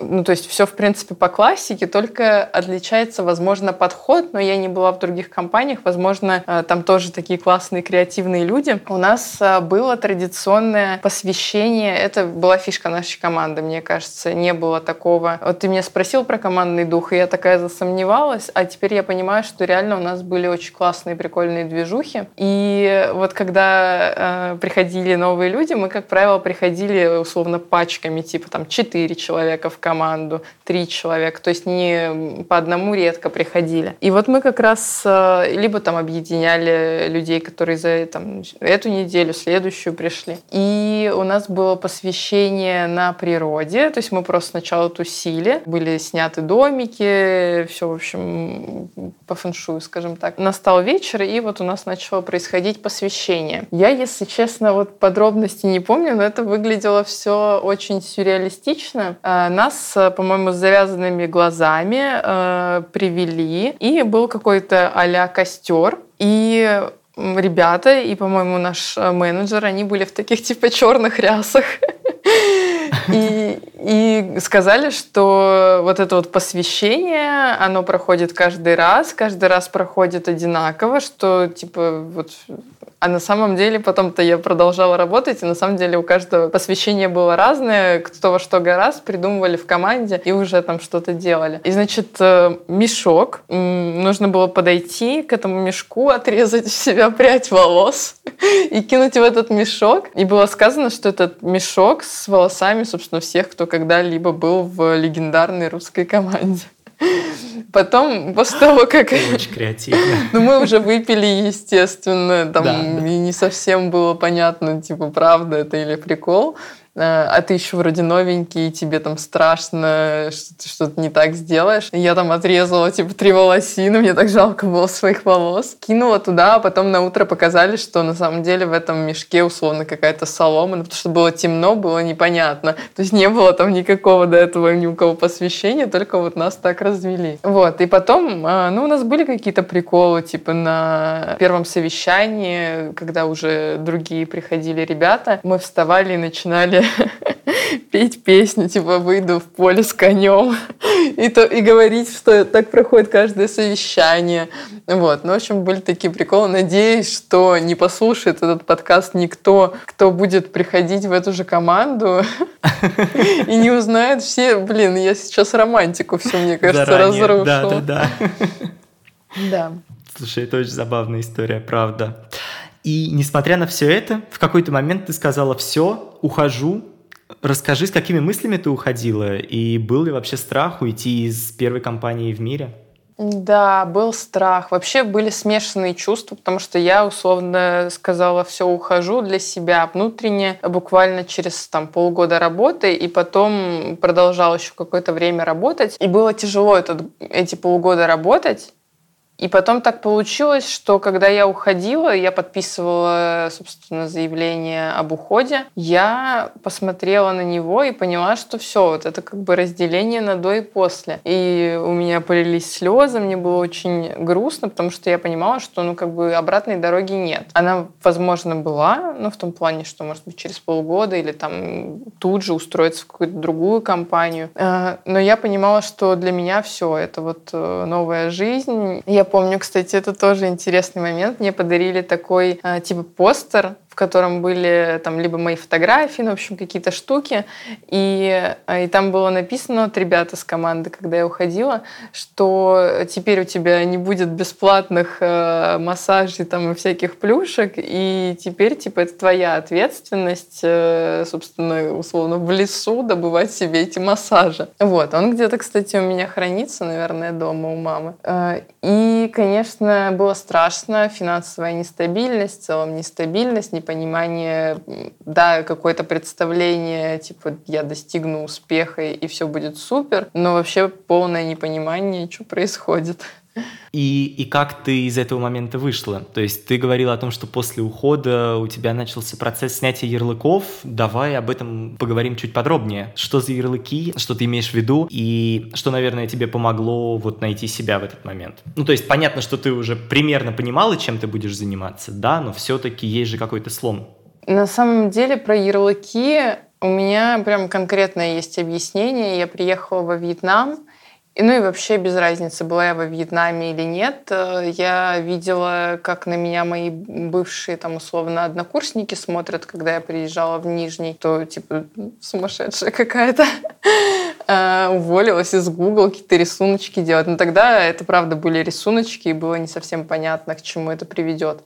ну, то есть все, в принципе, по классике, только отличается, возможно, подход, но я не была в других компаниях, возможно, э, там тоже такие классные креативные люди. У нас э, было традиционное посвящение, это была фишка нашей команды, мне кажется, не было такого. Вот ты меня спросил про командный дух, и я такая засомневалась, а теперь я понимаю, что реально у нас были очень классные, прикольные движухи. И вот когда э, приходили новые люди, мы, как правило, приходили условно пачками, типа там 4 четыре человека в команду, три человека, то есть не по одному редко приходили. И вот мы как раз э, либо там объединяли людей, которые за там, эту неделю, следующую пришли. И у нас было посвящение на природе, то есть мы просто сначала тусили, были сняты домики, все, в общем, по фэншую, скажем так. Настал вечер, и вот у нас начало происходить посвящение. Я, если честно, вот подробности не помню, но это выглядело все очень сюрреалистично, лично. Э, нас, э, по-моему, с завязанными глазами э, привели, и был какой-то а костер, и ребята и, по-моему, наш менеджер, они были в таких типа черных рясах. И, и сказали, что вот это вот посвящение, оно проходит каждый раз, каждый раз проходит одинаково, что типа вот а на самом деле потом-то я продолжала работать, и на самом деле у каждого посвящение было разное, кто во что гораздо, придумывали в команде и уже там что-то делали. И, значит, э, мешок, нужно было подойти к этому мешку, отрезать в себя прядь волос и кинуть в этот мешок. И было сказано, что этот мешок с волосами, собственно, всех, кто когда-либо был в легендарной русской команде. Потом, после того, как... Очень креативно. Ну, мы уже выпили, естественно, там да, да. не совсем было понятно, типа, правда это или прикол. Э, а ты еще вроде новенький, тебе там страшно, что ты что-то не так сделаешь. Я там отрезала, типа, три волосины, мне так жалко было своих волос. Кинула туда, а потом на утро показали, что на самом деле в этом мешке условно какая-то солома, ну, потому что было темно, было непонятно. То есть не было там никакого до этого ни у кого посвящения, только вот нас так развели. Вот, и потом, э, ну, у нас были какие-то приколы, типа, на первом совещании, когда уже другие приходили ребята, мы вставали и начинали петь песню, типа «Выйду в поле с конем» и, то, и говорить, что так проходит каждое совещание. Вот. Ну, в общем, были такие приколы. Надеюсь, что не послушает этот подкаст никто, кто будет приходить в эту же команду и не узнает все... Блин, я сейчас романтику все, мне кажется, Заранее. Да, да, да. Да. Слушай, это очень забавная история, правда. И несмотря на все это, в какой-то момент ты сказала, все, ухожу. Расскажи, с какими мыслями ты уходила, и был ли вообще страх уйти из первой компании в мире? Да, был страх. Вообще были смешанные чувства, потому что я условно сказала, все, ухожу для себя внутренне, буквально через там, полгода работы, и потом продолжал еще какое-то время работать. И было тяжело этот, эти полгода работать, и потом так получилось, что когда я уходила, я подписывала, собственно, заявление об уходе, я посмотрела на него и поняла, что все, вот это как бы разделение на до и после. И у меня полились слезы, мне было очень грустно, потому что я понимала, что, ну, как бы обратной дороги нет. Она, возможно, была, но в том плане, что, может быть, через полгода или там тут же устроиться в какую-то другую компанию. Э, но я понимала, что для меня все, это вот э, новая жизнь. Я помню, кстати, это тоже интересный момент. Мне подарили такой э, типа постер в котором были там либо мои фотографии, ну, в общем, какие-то штуки. И, и там было написано от ребят из команды, когда я уходила, что теперь у тебя не будет бесплатных э, массажей там и всяких плюшек, и теперь, типа, это твоя ответственность, э, собственно, условно, в лесу добывать себе эти массажи. Вот, он где-то, кстати, у меня хранится, наверное, дома у мамы. Э, и, конечно, было страшно, финансовая нестабильность, в целом нестабильность, непонимание, да, какое-то представление, типа, я достигну успеха и все будет супер, но вообще полное непонимание, что происходит. И, и как ты из этого момента вышла? То есть ты говорила о том, что после ухода у тебя начался процесс снятия ярлыков. Давай об этом поговорим чуть подробнее. Что за ярлыки, что ты имеешь в виду, и что, наверное, тебе помогло вот найти себя в этот момент? Ну, то есть понятно, что ты уже примерно понимала, чем ты будешь заниматься, да, но все-таки есть же какой-то слом. На самом деле про ярлыки у меня прям конкретное есть объяснение. Я приехала во Вьетнам, и, ну и вообще без разницы, была я во Вьетнаме или нет. Э, я видела, как на меня мои бывшие, там, условно, однокурсники смотрят, когда я приезжала в Нижний, то, типа, сумасшедшая какая-то. Э, уволилась из Google какие-то рисуночки делать. Но тогда это, правда, были рисуночки, и было не совсем понятно, к чему это приведет.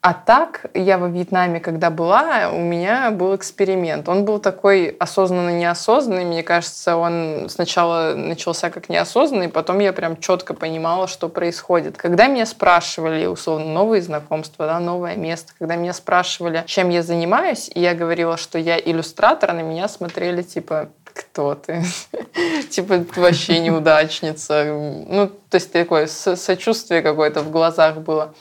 А так, я во Вьетнаме, когда была, у меня был эксперимент. Он был такой осознанно-неосознанный. Мне кажется, он сначала начался как неосознанный, потом я прям четко понимала, что происходит. Когда меня спрашивали, условно, новые знакомства, да, новое место, когда меня спрашивали, чем я занимаюсь, и я говорила, что я иллюстратор, на меня смотрели типа, кто ты? Типа, вообще неудачница. Ну, то есть такое сочувствие какое-то в глазах было.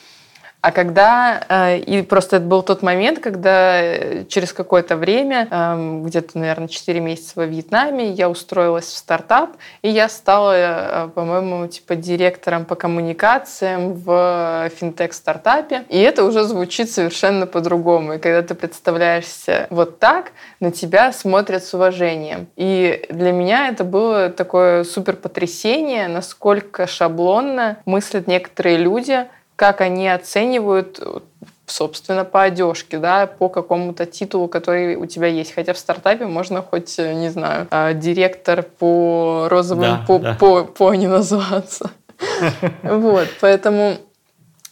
А когда, э, и просто это был тот момент, когда э, через какое-то время, эм, где-то, наверное, 4 месяца во Вьетнаме, я устроилась в стартап, и я стала, э, по-моему, типа директором по коммуникациям в финтех-стартапе. И это уже звучит совершенно по-другому. И когда ты представляешься вот так, на тебя смотрят с уважением. И для меня это было такое супер потрясение, насколько шаблонно мыслят некоторые люди, как они оценивают собственно, по одежке, да, по какому-то титулу, который у тебя есть. Хотя в стартапе можно хоть, э, не знаю, а, директор по розовым да, по, да. по, пони называться. Вот, поэтому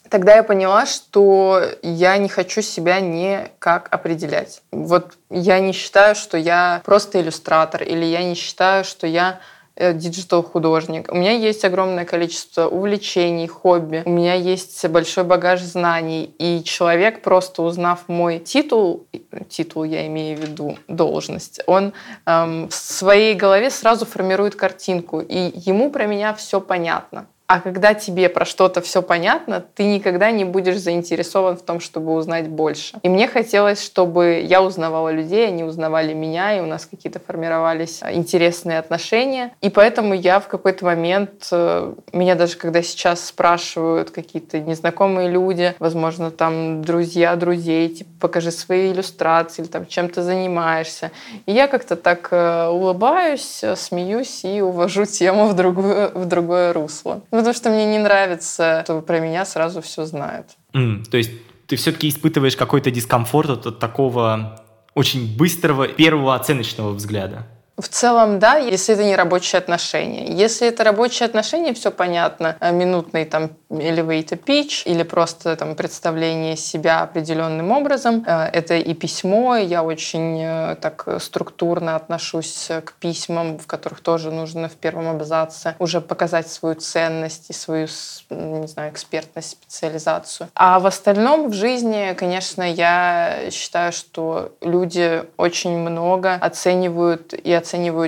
тогда я поняла, что я не хочу себя никак определять. Вот я не считаю, что я просто иллюстратор, или я не считаю, что я digital-художник. У меня есть огромное количество увлечений, хобби. У меня есть большой багаж знаний. И человек, просто узнав мой титул, титул я имею в виду, должность, он эм, в своей голове сразу формирует картинку. И ему про меня все понятно. А когда тебе про что-то все понятно, ты никогда не будешь заинтересован в том, чтобы узнать больше. И мне хотелось, чтобы я узнавала людей, они узнавали меня, и у нас какие-то формировались а, интересные отношения. И поэтому я в какой-то момент, э, меня даже когда сейчас спрашивают какие-то незнакомые люди, возможно, там друзья друзей, типа, покажи свои иллюстрации, или там чем ты занимаешься. И я как-то так э, улыбаюсь, смеюсь и увожу тему в другое, в другое русло. Потому что мне не нравится, что про меня сразу все знают. Mm, то есть ты все-таки испытываешь какой-то дискомфорт от, от такого очень быстрого первого оценочного взгляда? В целом, да, если это не рабочие отношения. Если это рабочие отношения, все понятно. Э, минутный там elevator pitch или просто там представление себя определенным образом. Э, это и письмо. Я очень э, так структурно отношусь к письмам, в которых тоже нужно в первом абзаце уже показать свою ценность и свою, не знаю, экспертность, специализацию. А в остальном в жизни, конечно, я считаю, что люди очень много оценивают и оценивают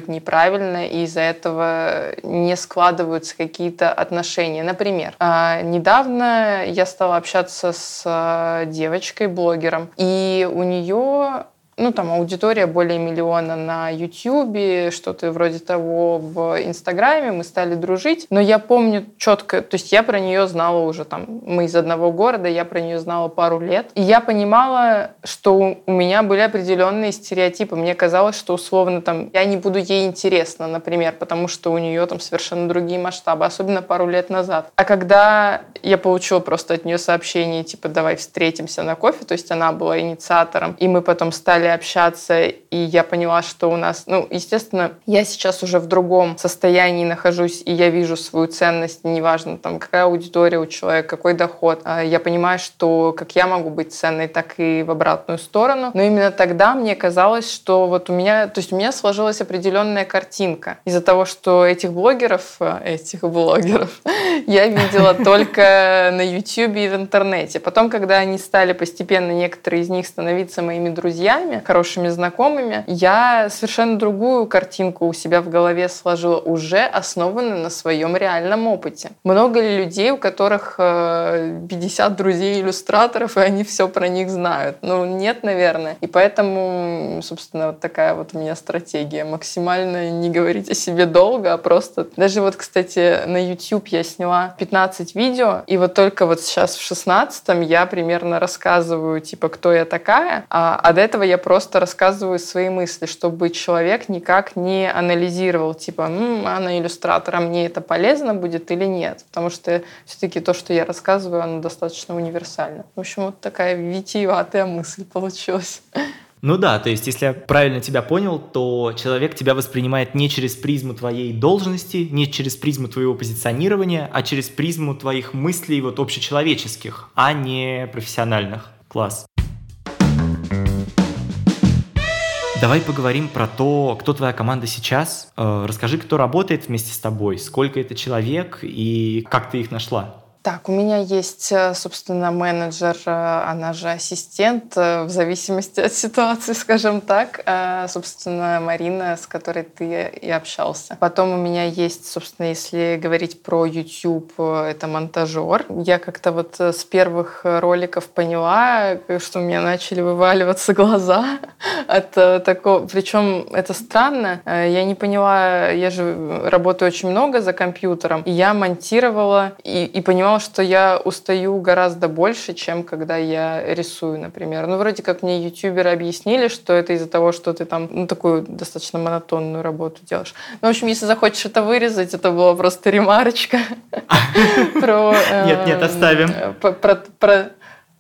неправильно, и из-за этого не складываются какие-то отношения. Например, а, недавно я стала общаться с а, девочкой, блогером, и у нее ну, там, аудитория более миллиона на Ютьюбе, что-то вроде того в Инстаграме, мы стали дружить. Но я помню четко, то есть я про нее знала уже там, мы из одного города, я про нее знала пару лет. И я понимала, что у меня были определенные стереотипы. Мне казалось, что условно там я не буду ей интересна, например, потому что у нее там совершенно другие масштабы, особенно пару лет назад. А когда я получила просто от нее сообщение, типа, давай встретимся на кофе, то есть она была инициатором, и мы потом стали стали общаться, и я поняла, что у нас, ну, естественно, я сейчас уже в другом состоянии нахожусь, и я вижу свою ценность, неважно, там, какая аудитория у человека, какой доход. А я понимаю, что как я могу быть ценной, так и в обратную сторону. Но именно тогда мне казалось, что вот у меня, то есть у меня сложилась определенная картинка из-за того, что этих блогеров, э, этих блогеров, я видела только на YouTube и в интернете. Потом, когда они стали постепенно, некоторые из них становиться моими друзьями, хорошими знакомыми, я совершенно другую картинку у себя в голове сложила, уже основанную на своем реальном опыте. Много ли людей, у которых 50 э, друзей-иллюстраторов, и они все про них знают? Ну, нет, наверное. И поэтому, собственно, вот такая вот у меня стратегия. Максимально не говорить о себе долго, а просто... Даже вот, кстати, на YouTube я сняла 15 видео, и вот только вот сейчас в 16 я примерно рассказываю, типа, кто я такая, а, а до этого я просто рассказываю свои мысли, чтобы человек никак не анализировал, типа, М, а на иллюстратора мне это полезно будет или нет. Потому что все-таки то, что я рассказываю, оно достаточно универсально. В общем, вот такая витиеватая мысль получилась. Ну да, то есть, если я правильно тебя понял, то человек тебя воспринимает не через призму твоей должности, не через призму твоего позиционирования, а через призму твоих мыслей вот общечеловеческих, а не профессиональных. Класс. Давай поговорим про то, кто твоя команда сейчас. Э, расскажи, кто работает вместе с тобой, сколько это человек и как ты их нашла. Так, у меня есть, э, собственно, менеджер, э, она же ассистент, э, в зависимости от ситуации, скажем так. Собственно, Марина, с которой ты и общался. Потом у меня есть, собственно, если говорить про YouTube, это монтажер. Я как-то вот с первых роликов поняла, что у меня начали вываливаться глаза от такого. Причем это странно. Я не поняла, я же работаю очень много за компьютером, и я монтировала и, и понимала, понимала, что я устаю гораздо больше, чем когда я рисую, например. Ну, вроде как мне ютуберы объяснили, что это из-за того, что ты там ну, такую достаточно монотонную работу делаешь. Ну, в общем, если захочешь это вырезать, это была просто ремарочка про... Нет, нет, оставим. Про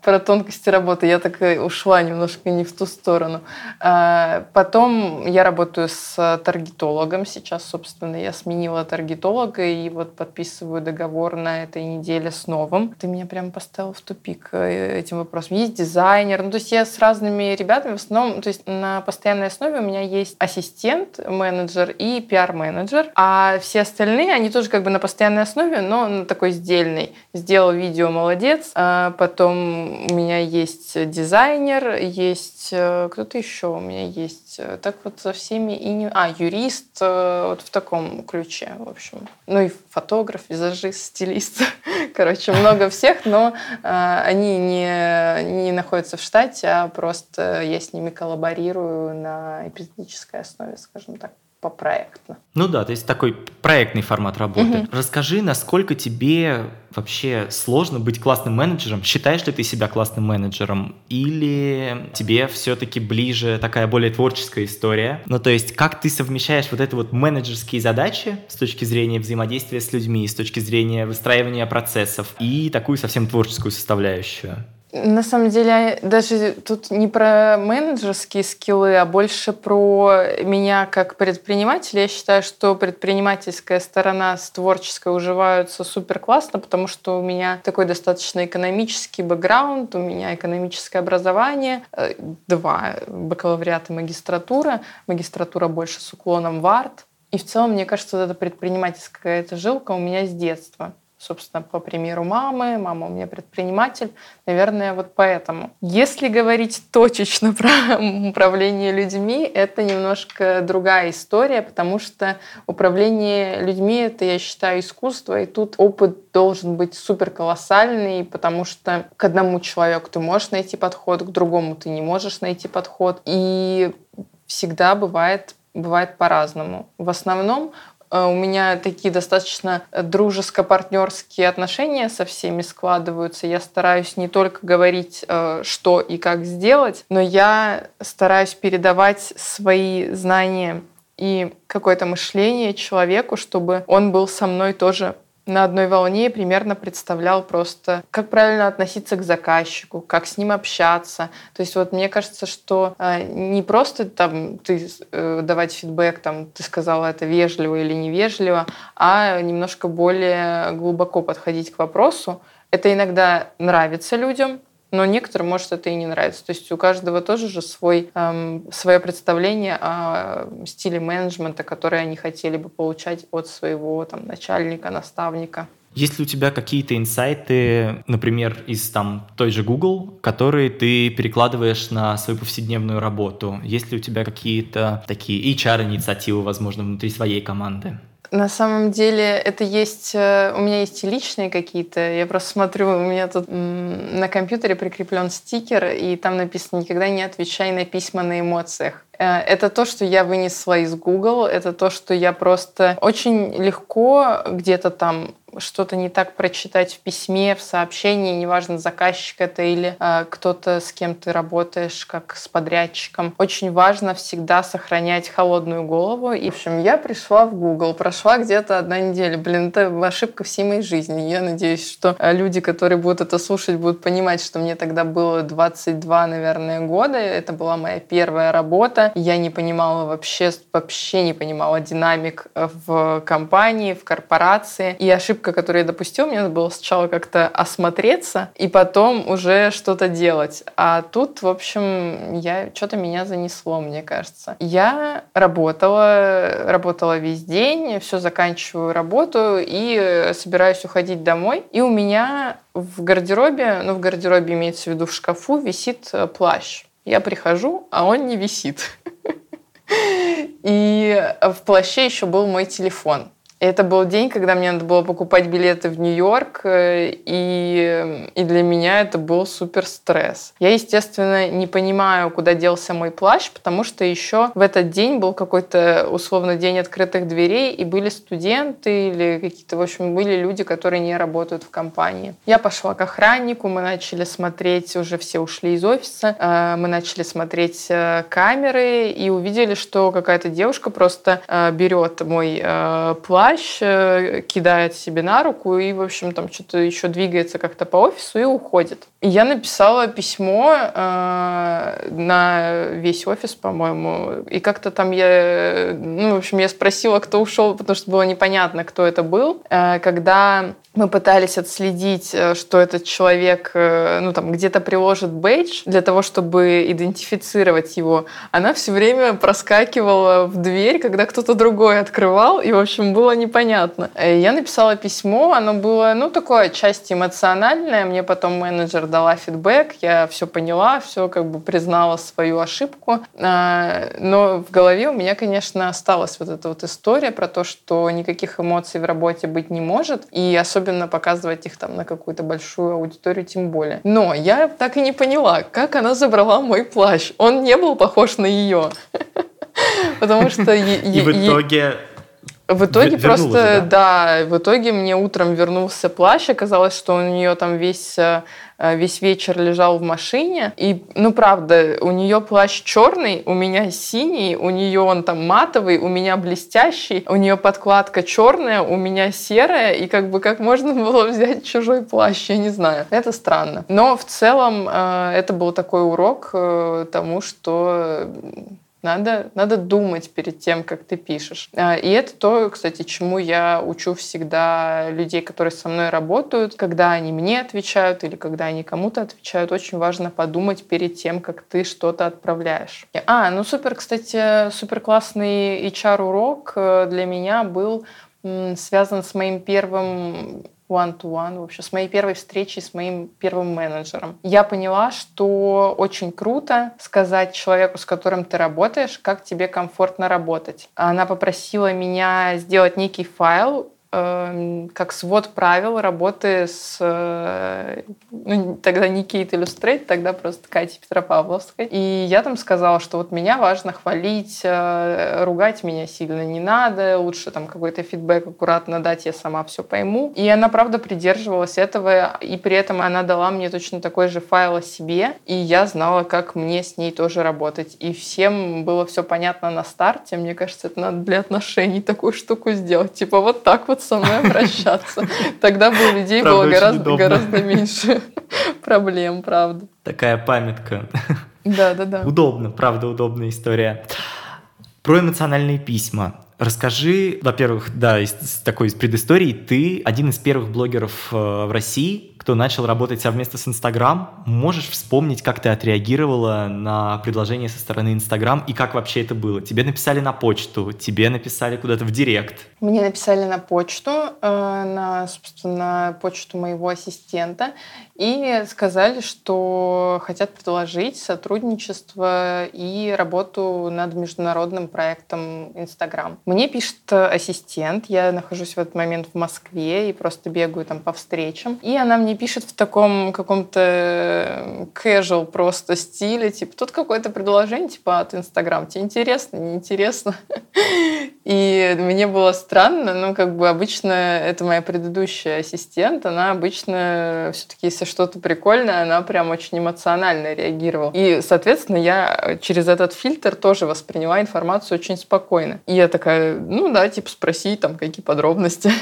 про тонкости работы. Я так ушла немножко не в ту сторону. А, потом я работаю с таргетологом. Сейчас, собственно, я сменила таргетолога и вот подписываю договор на этой неделе с новым. Ты меня прям поставил в тупик э, этим вопросом. Есть дизайнер. Ну, то есть я с разными ребятами в основном, то есть на постоянной основе у меня есть ассистент, менеджер и пиар-менеджер. А все остальные, они тоже как бы на постоянной основе, но на такой сдельной. Сделал видео, молодец. А потом у меня есть дизайнер, есть э, кто-то еще у меня есть. Так вот со всеми и не... А, юрист э, вот в таком ключе, в общем. Ну и фотограф, визажист, стилист. Короче, много всех, но э, они не, не находятся в штате, а просто я с ними коллаборирую на эпизодической основе, скажем так попроектно. Ну да, то есть такой проектный формат работы. Угу. Расскажи, насколько тебе вообще сложно быть классным менеджером? Считаешь ли ты себя классным менеджером? Или тебе все-таки ближе такая более творческая история? Ну то есть как ты совмещаешь вот это вот менеджерские задачи с точки зрения взаимодействия с людьми, с точки зрения выстраивания процессов и такую совсем творческую составляющую? На самом деле, даже тут не про менеджерские скиллы, а больше про меня как предпринимателя. Я считаю, что предпринимательская сторона с творческой уживаются супер классно, потому что у меня такой достаточно экономический бэкграунд, у меня экономическое образование, э, два бакалавриата магистратура. Магистратура больше с уклоном в арт. И в целом, мне кажется, вот эта предпринимательская эта жилка у меня с детства собственно, по примеру мамы. Мама у меня предприниматель. Наверное, вот поэтому. Если говорить точечно про управление людьми, это немножко другая история, потому что управление людьми — это, я считаю, искусство, и тут опыт должен быть супер колоссальный, потому что к одному человеку ты можешь найти подход, к другому ты не можешь найти подход. И всегда бывает бывает по-разному. В основном у меня такие достаточно дружеско-партнерские отношения со всеми складываются. Я стараюсь не только говорить, э, что и как сделать, но я стараюсь передавать свои знания и какое-то мышление человеку, чтобы он был со мной тоже на одной волне примерно представлял просто, как правильно относиться к заказчику, как с ним общаться. То есть вот мне кажется, что э, не просто там ты э, давать фидбэк, там ты сказала это вежливо или невежливо, а немножко более глубоко подходить к вопросу. Это иногда нравится людям, но некоторым, может, это и не нравится. То есть у каждого тоже же свой, эм, свое представление о стиле менеджмента, которое они хотели бы получать от своего там, начальника, наставника. Есть ли у тебя какие-то инсайты, например, из там той же Google, которые ты перекладываешь на свою повседневную работу? Есть ли у тебя какие-то такие HR-инициативы, возможно, внутри своей команды? На самом деле это есть, э, у меня есть и личные какие-то. Я просто смотрю, у меня тут на компьютере прикреплен стикер, и там написано «Никогда не отвечай на письма на эмоциях». Э, это то, что я вынесла из Google, это то, что я просто очень легко где-то там что-то не так прочитать в письме, в сообщении, неважно, заказчик это или э, кто-то, с кем ты работаешь, как с подрядчиком. Очень важно всегда сохранять холодную голову. И, в общем, я пришла в Google, прошла где-то одна неделя. Блин, это ошибка всей моей жизни. Я надеюсь, что э, люди, которые будут это слушать, будут понимать, что мне тогда было 22, наверное, года. Это была моя первая работа. Я не понимала вообще, вообще не понимала динамик э, в компании, в корпорации. И ошибка которую я допустил, мне надо было сначала как-то осмотреться и потом уже что-то делать. А тут, в общем, я что-то меня занесло, мне кажется. Я работала, работала весь день, все заканчиваю работу и собираюсь уходить домой. И у меня в гардеробе, ну в гардеробе имеется в виду в шкафу, висит э, плащ. Я прихожу, а он не висит. И в плаще еще был мой телефон. Это был день, когда мне надо было покупать билеты в Нью-Йорк, э, и, и для меня это был супер стресс. Я, естественно, не понимаю, куда делся мой плащ, потому что еще в этот день был какой-то условно день открытых дверей, и были студенты или какие-то, в общем, были люди, которые не работают в компании. Я пошла к охраннику, мы начали смотреть, уже все ушли из офиса, э, мы начали смотреть э, камеры и увидели, что какая-то девушка просто берет мой плащ, плащ, э, кидает себе на руку и, в общем, там что-то еще двигается как-то по офису и уходит. Я написала письмо э, на весь офис, по-моему, и как-то там я, ну, в общем, я спросила, кто ушел, потому что было непонятно, кто это был. Э, когда мы пытались отследить, э, что этот человек, э, ну, там, где-то приложит бейдж для того, чтобы идентифицировать его. Она все время проскакивала в дверь, когда кто-то другой открывал, и, в общем, было непонятно. Э, я написала письмо, оно было, ну, такое часть эмоциональное, мне потом менеджер дала фидбэк, я все поняла, все как бы признала свою ошибку, но в голове у меня, конечно, осталась вот эта вот история про то, что никаких эмоций в работе быть не может, и особенно особенно показывать их там на какую-то большую аудиторию тем более. Но я так и не поняла, как она забрала мой плащ. Он не был похож на ее. Потому что... И в итоге В итоге Вер- просто, да? да, в итоге мне утром вернулся плащ, оказалось, что у нее там весь э, весь вечер лежал в машине. И, ну, правда, у нее плащ черный, у меня синий, у нее он там матовый, у меня блестящий, у нее подкладка черная, у меня серая. И как бы как можно было взять чужой плащ, я не знаю. Это странно. Но в целом э, это был такой урок э, тому, что надо, надо думать перед тем, как ты пишешь. А, и это то, кстати, чему я учу всегда людей, которые со мной работают. Когда они мне отвечают или когда они кому-то отвечают, очень важно подумать перед тем, как ты что-то отправляешь. А, ну супер, кстати, супер классный HR-урок э, для меня был связан с моим первым one-to-one, вообще с моей первой встречи с моим первым менеджером. Я поняла, что очень круто сказать человеку, с которым ты работаешь, как тебе комфортно работать. Она попросила меня сделать некий файл, как свод правил работы с э, ну, тогда не Кейт Иллюстрейт, тогда просто Катя Петропавловской. И я там сказала, что вот меня важно хвалить, э, ругать меня сильно не надо, лучше там какой-то фидбэк аккуратно дать, я сама все пойму. И она, правда, придерживалась этого, и при этом она дала мне точно такой же файл о себе, и я знала, как мне с ней тоже работать. И всем было все понятно на старте. Мне кажется, это надо для отношений такую штуку сделать. Типа вот так вот вот со мной обращаться. Тогда бы у людей было гораздо, гораздо меньше проблем, правда. Такая памятка. Да, да, да. Удобно, правда, удобная история. Про эмоциональные письма. Расскажи, во-первых, да, из, такой из предыстории, ты один из первых блогеров э, в России, кто начал работать совместно с Инстаграм. Можешь вспомнить, как ты отреагировала на предложение со стороны Инстаграм и как вообще это было? Тебе написали на почту, тебе написали куда-то в директ? Мне написали на почту, э, на, собственно, почту моего ассистента и сказали, что хотят предложить сотрудничество и работу над международным проектом Инстаграм. Мне пишет ассистент, я нахожусь в этот момент в Москве и просто бегаю там по встречам, и она мне пишет в таком каком-то э, casual просто стиле, типа, тут какое-то предложение, типа, от Инстаграм, тебе интересно, неинтересно? И мне было странно, ну, как бы обычно это моя предыдущая ассистент, она обычно все-таки, если что-то прикольное, она прям очень эмоционально реагировала. И, соответственно, я через этот фильтр тоже восприняла информацию очень спокойно. И я такая, ну да, типа, спроси там, какие подробности.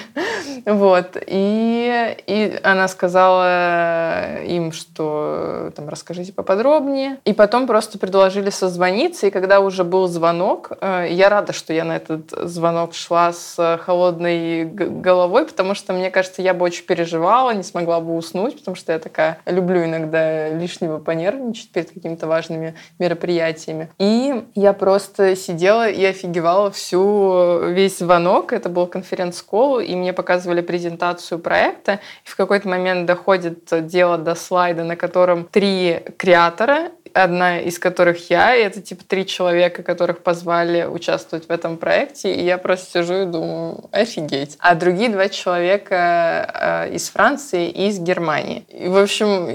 Вот. И, и она сказала им, что там расскажите поподробнее. И потом просто предложили созвониться. И когда уже был звонок, э, я рада, что я на этот звонок шла с холодной головой, потому что, мне кажется, я бы очень переживала, не смогла бы уснуть, потому что я такая люблю иногда лишнего понервничать перед какими-то важными мероприятиями. И я просто сидела и офигевала всю весь звонок. Это был конференц-колл, и мне показывали презентацию проекта. И в какой-то момент доходит дело до слайда, на котором три креатора, одна из которых я, и это типа три человека, которых позвали участвовать в этом проекте, и я просто сижу и думаю, офигеть. А другие два человека э, из Франции и из Германии. И, в общем,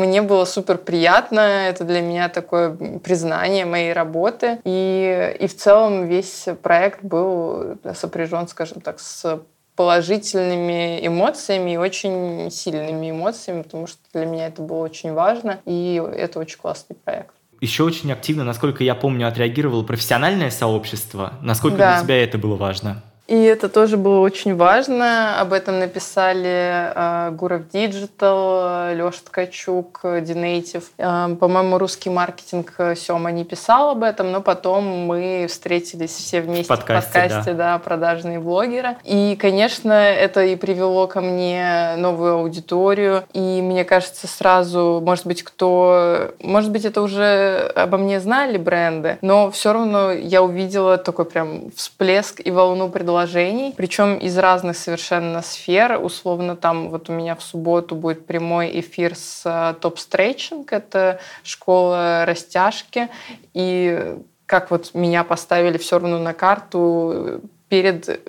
мне было супер приятно, это для меня такое признание моей работы, и, и в целом весь проект был сопряжен, скажем так, с положительными эмоциями и очень сильными эмоциями, потому что для меня это было очень важно, и это очень классный проект. Еще очень активно, насколько я помню, отреагировало профессиональное сообщество. Насколько да. для тебя это было важно? И это тоже было очень важно. Об этом написали э, Гуров Digital, Леша Ткачук, Динейтив. Э, по-моему, русский маркетинг э, Сема не писал об этом, но потом мы встретились все вместе в подкасте, в подкасте да. да, продажные блогеры. И, конечно, это и привело ко мне новую аудиторию. И мне кажется, сразу, может быть, кто... Может быть, это уже обо мне знали бренды, но все равно я увидела такой прям всплеск и волну предложений предложений, причем из разных совершенно сфер. Условно, там вот у меня в субботу будет прямой эфир с э, Топ Стретчинг, это школа растяжки, и как вот меня поставили все равно на карту перед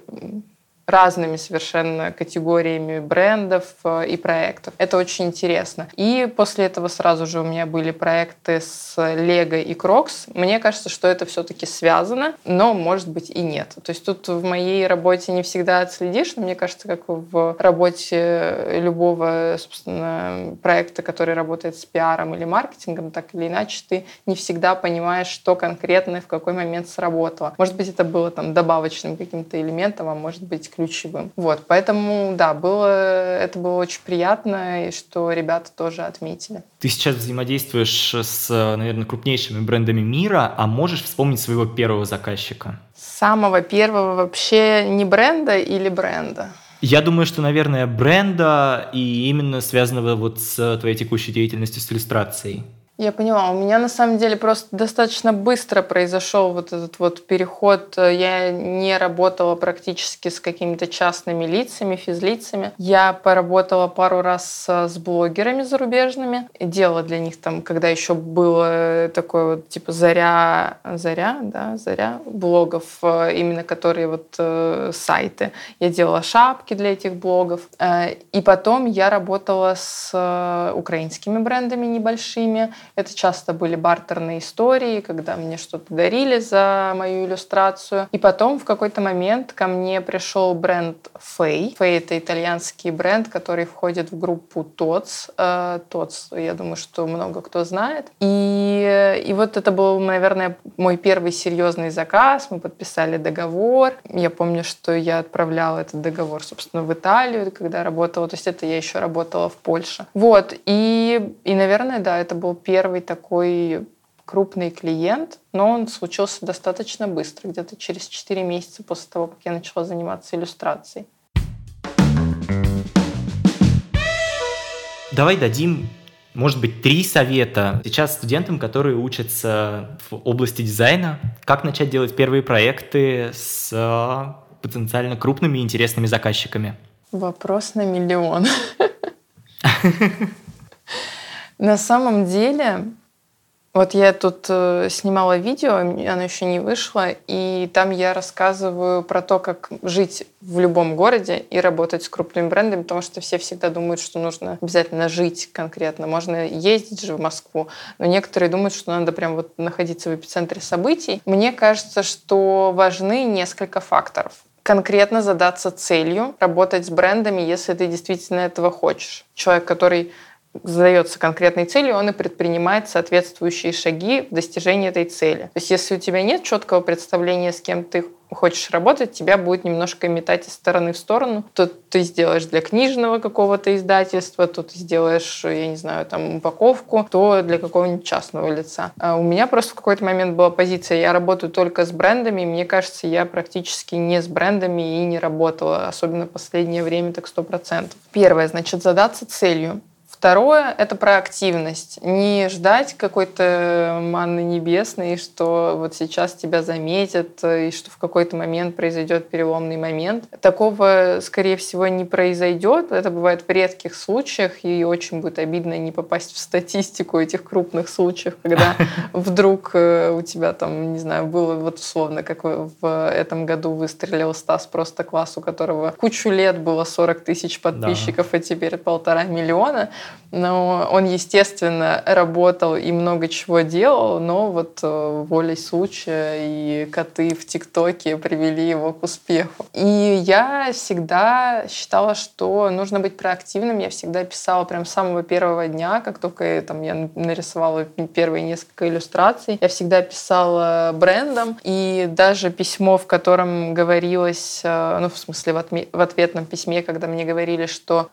разными совершенно категориями брендов э, и проектов. Это очень интересно. И после этого сразу же у меня были проекты с Лего и Crocs. Мне кажется, что это все-таки связано, но может быть и нет. То есть тут в моей работе не всегда отследишь, но мне кажется, как в работе любого, собственно, проекта, который работает с пиаром или маркетингом, так или иначе, ты не всегда понимаешь, что конкретно и в какой момент сработало. Может быть, это было там добавочным каким-то элементом, а может быть ключевым. Вот, поэтому, да, было, это было очень приятно, и что ребята тоже отметили. Ты сейчас взаимодействуешь с, наверное, крупнейшими брендами мира, а можешь вспомнить своего первого заказчика? Самого первого вообще не бренда или бренда? Я думаю, что, наверное, бренда и именно связанного вот с твоей текущей деятельностью с иллюстрацией. Я поняла. У меня на самом деле просто достаточно быстро произошел вот этот вот переход. Я не работала практически с какими-то частными лицами, физлицами. Я поработала пару раз с блогерами зарубежными. Делала для них там, когда еще было такое вот типа заря, заря, да, заря блогов, э, именно которые вот э, сайты. Я делала шапки для этих блогов. Э, и потом я работала с э, украинскими брендами небольшими это часто были бартерные истории, когда мне что-то дарили за мою иллюстрацию. И потом в какой-то момент ко мне пришел бренд Фэй. Фэй — это итальянский бренд, который входит в группу TOTS. TOTS, э, я думаю, что много кто знает. И, и вот это был, наверное, мой первый серьезный заказ. Мы подписали договор. Я помню, что я отправляла этот договор, собственно, в Италию, когда работала. То есть это я еще работала в Польше. Вот. И, и наверное, да, это был первый первый такой крупный клиент, но он случился достаточно быстро, где-то через 4 месяца после того, как я начала заниматься иллюстрацией. Давай дадим, может быть, три совета сейчас студентам, которые учатся в области дизайна, как начать делать первые проекты с потенциально крупными и интересными заказчиками. Вопрос на миллион. На самом деле, вот я тут э, снимала видео, оно еще не вышло, и там я рассказываю про то, как жить в любом городе и работать с крупными брендами, потому что все всегда думают, что нужно обязательно жить конкретно. Можно ездить же в Москву, но некоторые думают, что надо прям вот находиться в эпицентре событий. Мне кажется, что важны несколько факторов конкретно задаться целью, работать с брендами, если ты действительно этого хочешь. Человек, который задается конкретной целью, он и предпринимает соответствующие шаги в достижении этой цели. То есть если у тебя нет четкого представления, с кем ты хочешь работать, тебя будет немножко метать из стороны в сторону. То ты сделаешь для книжного какого-то издательства, то ты сделаешь, я не знаю, там упаковку, то для какого-нибудь частного лица. А у меня просто в какой-то момент была позиция, я работаю только с брендами, и мне кажется, я практически не с брендами и не работала, особенно в последнее время так сто процентов. Первое, значит, задаться целью. Второе — это про активность. Не ждать какой-то манны небесной, что вот сейчас тебя заметят, и что в какой-то момент произойдет переломный момент. Такого, скорее всего, не произойдет. Это бывает в редких случаях, и очень будет обидно не попасть в статистику этих крупных случаев, когда вдруг э, у тебя там, не знаю, было вот условно, как в этом году выстрелил Стас просто класс, у которого кучу лет было 40 тысяч подписчиков, да. а теперь полтора миллиона но он, естественно, работал и много чего делал, но вот э, волей случая и коты в ТикТоке привели его к успеху. И я всегда считала, что нужно быть проактивным. Я всегда писала прям с самого первого дня, как только там, я нарисовала первые несколько иллюстраций. Я всегда писала брендом. И даже письмо, в котором говорилось, э, ну, в смысле, в, ответном письме, когда мне говорили, что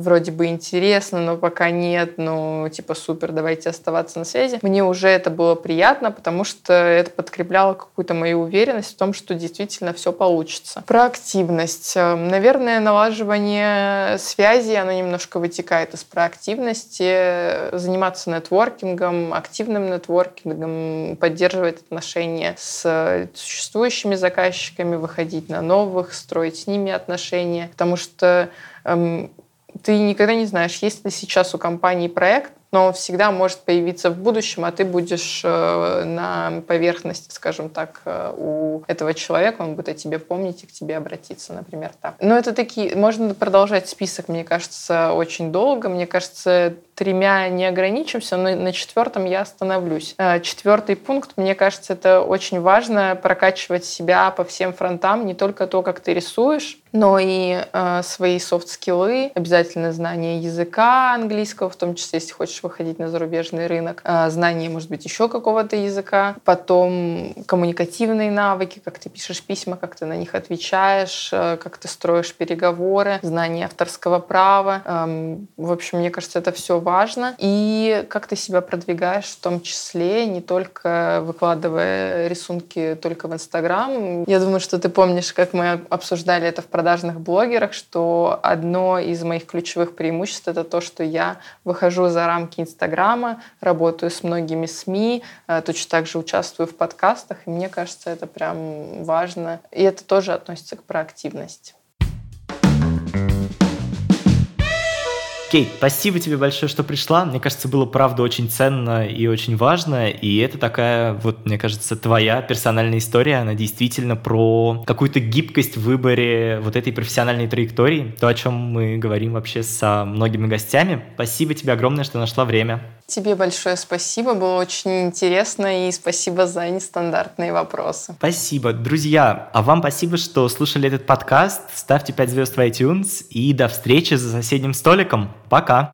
вроде бы интересно, но пока нет, ну, типа, супер, давайте оставаться на связи. Мне уже это было приятно, потому что это подкрепляло какую-то мою уверенность в том, что действительно все получится. Про активность. Эм, наверное, налаживание связи, оно немножко вытекает из проактивности. Заниматься нетворкингом, активным нетворкингом, поддерживать отношения с существующими заказчиками, выходить на новых, строить с ними отношения. Потому что эм, ты никогда не знаешь, есть ли сейчас у компании проект, но он всегда может появиться в будущем, а ты будешь э, на поверхности, скажем так, э, у этого человека, он будет о тебе помнить и к тебе обратиться, например, так. Но это такие, можно продолжать список, мне кажется, очень долго. Мне кажется, тремя не ограничимся, но на четвертом я остановлюсь. Э, четвертый пункт, мне кажется, это очень важно прокачивать себя по всем фронтам, не только то, как ты рисуешь, но и э, свои софт-скиллы, обязательно знание языка английского, в том числе, если хочешь выходить на зарубежный рынок, э, знание, может быть, еще какого-то языка, потом коммуникативные навыки, как ты пишешь письма, как ты на них отвечаешь, э, как ты строишь переговоры, знание авторского права. Э, в общем, мне кажется, это все важно. И как ты себя продвигаешь в том числе, не только выкладывая рисунки только в Инстаграм. Я думаю, что ты помнишь, как мы обсуждали это в продажных блогерах, что одно из моих ключевых преимуществ это то, что я выхожу за рамки Инстаграма, работаю с многими СМИ, э, точно так же участвую в подкастах, и мне кажется, это прям важно. И это тоже относится к проактивности. Кейт, спасибо тебе большое, что пришла. Мне кажется, было правда очень ценно и очень важно. И это такая, вот, мне кажется, твоя персональная история. Она действительно про какую-то гибкость в выборе вот этой профессиональной траектории. То, о чем мы говорим вообще со многими гостями. Спасибо тебе огромное, что нашла время. Тебе большое спасибо, было очень интересно, и спасибо за нестандартные вопросы. Спасибо. Друзья, а вам спасибо, что слушали этот подкаст. Ставьте 5 звезд в iTunes, и до встречи за соседним столиком. Пока!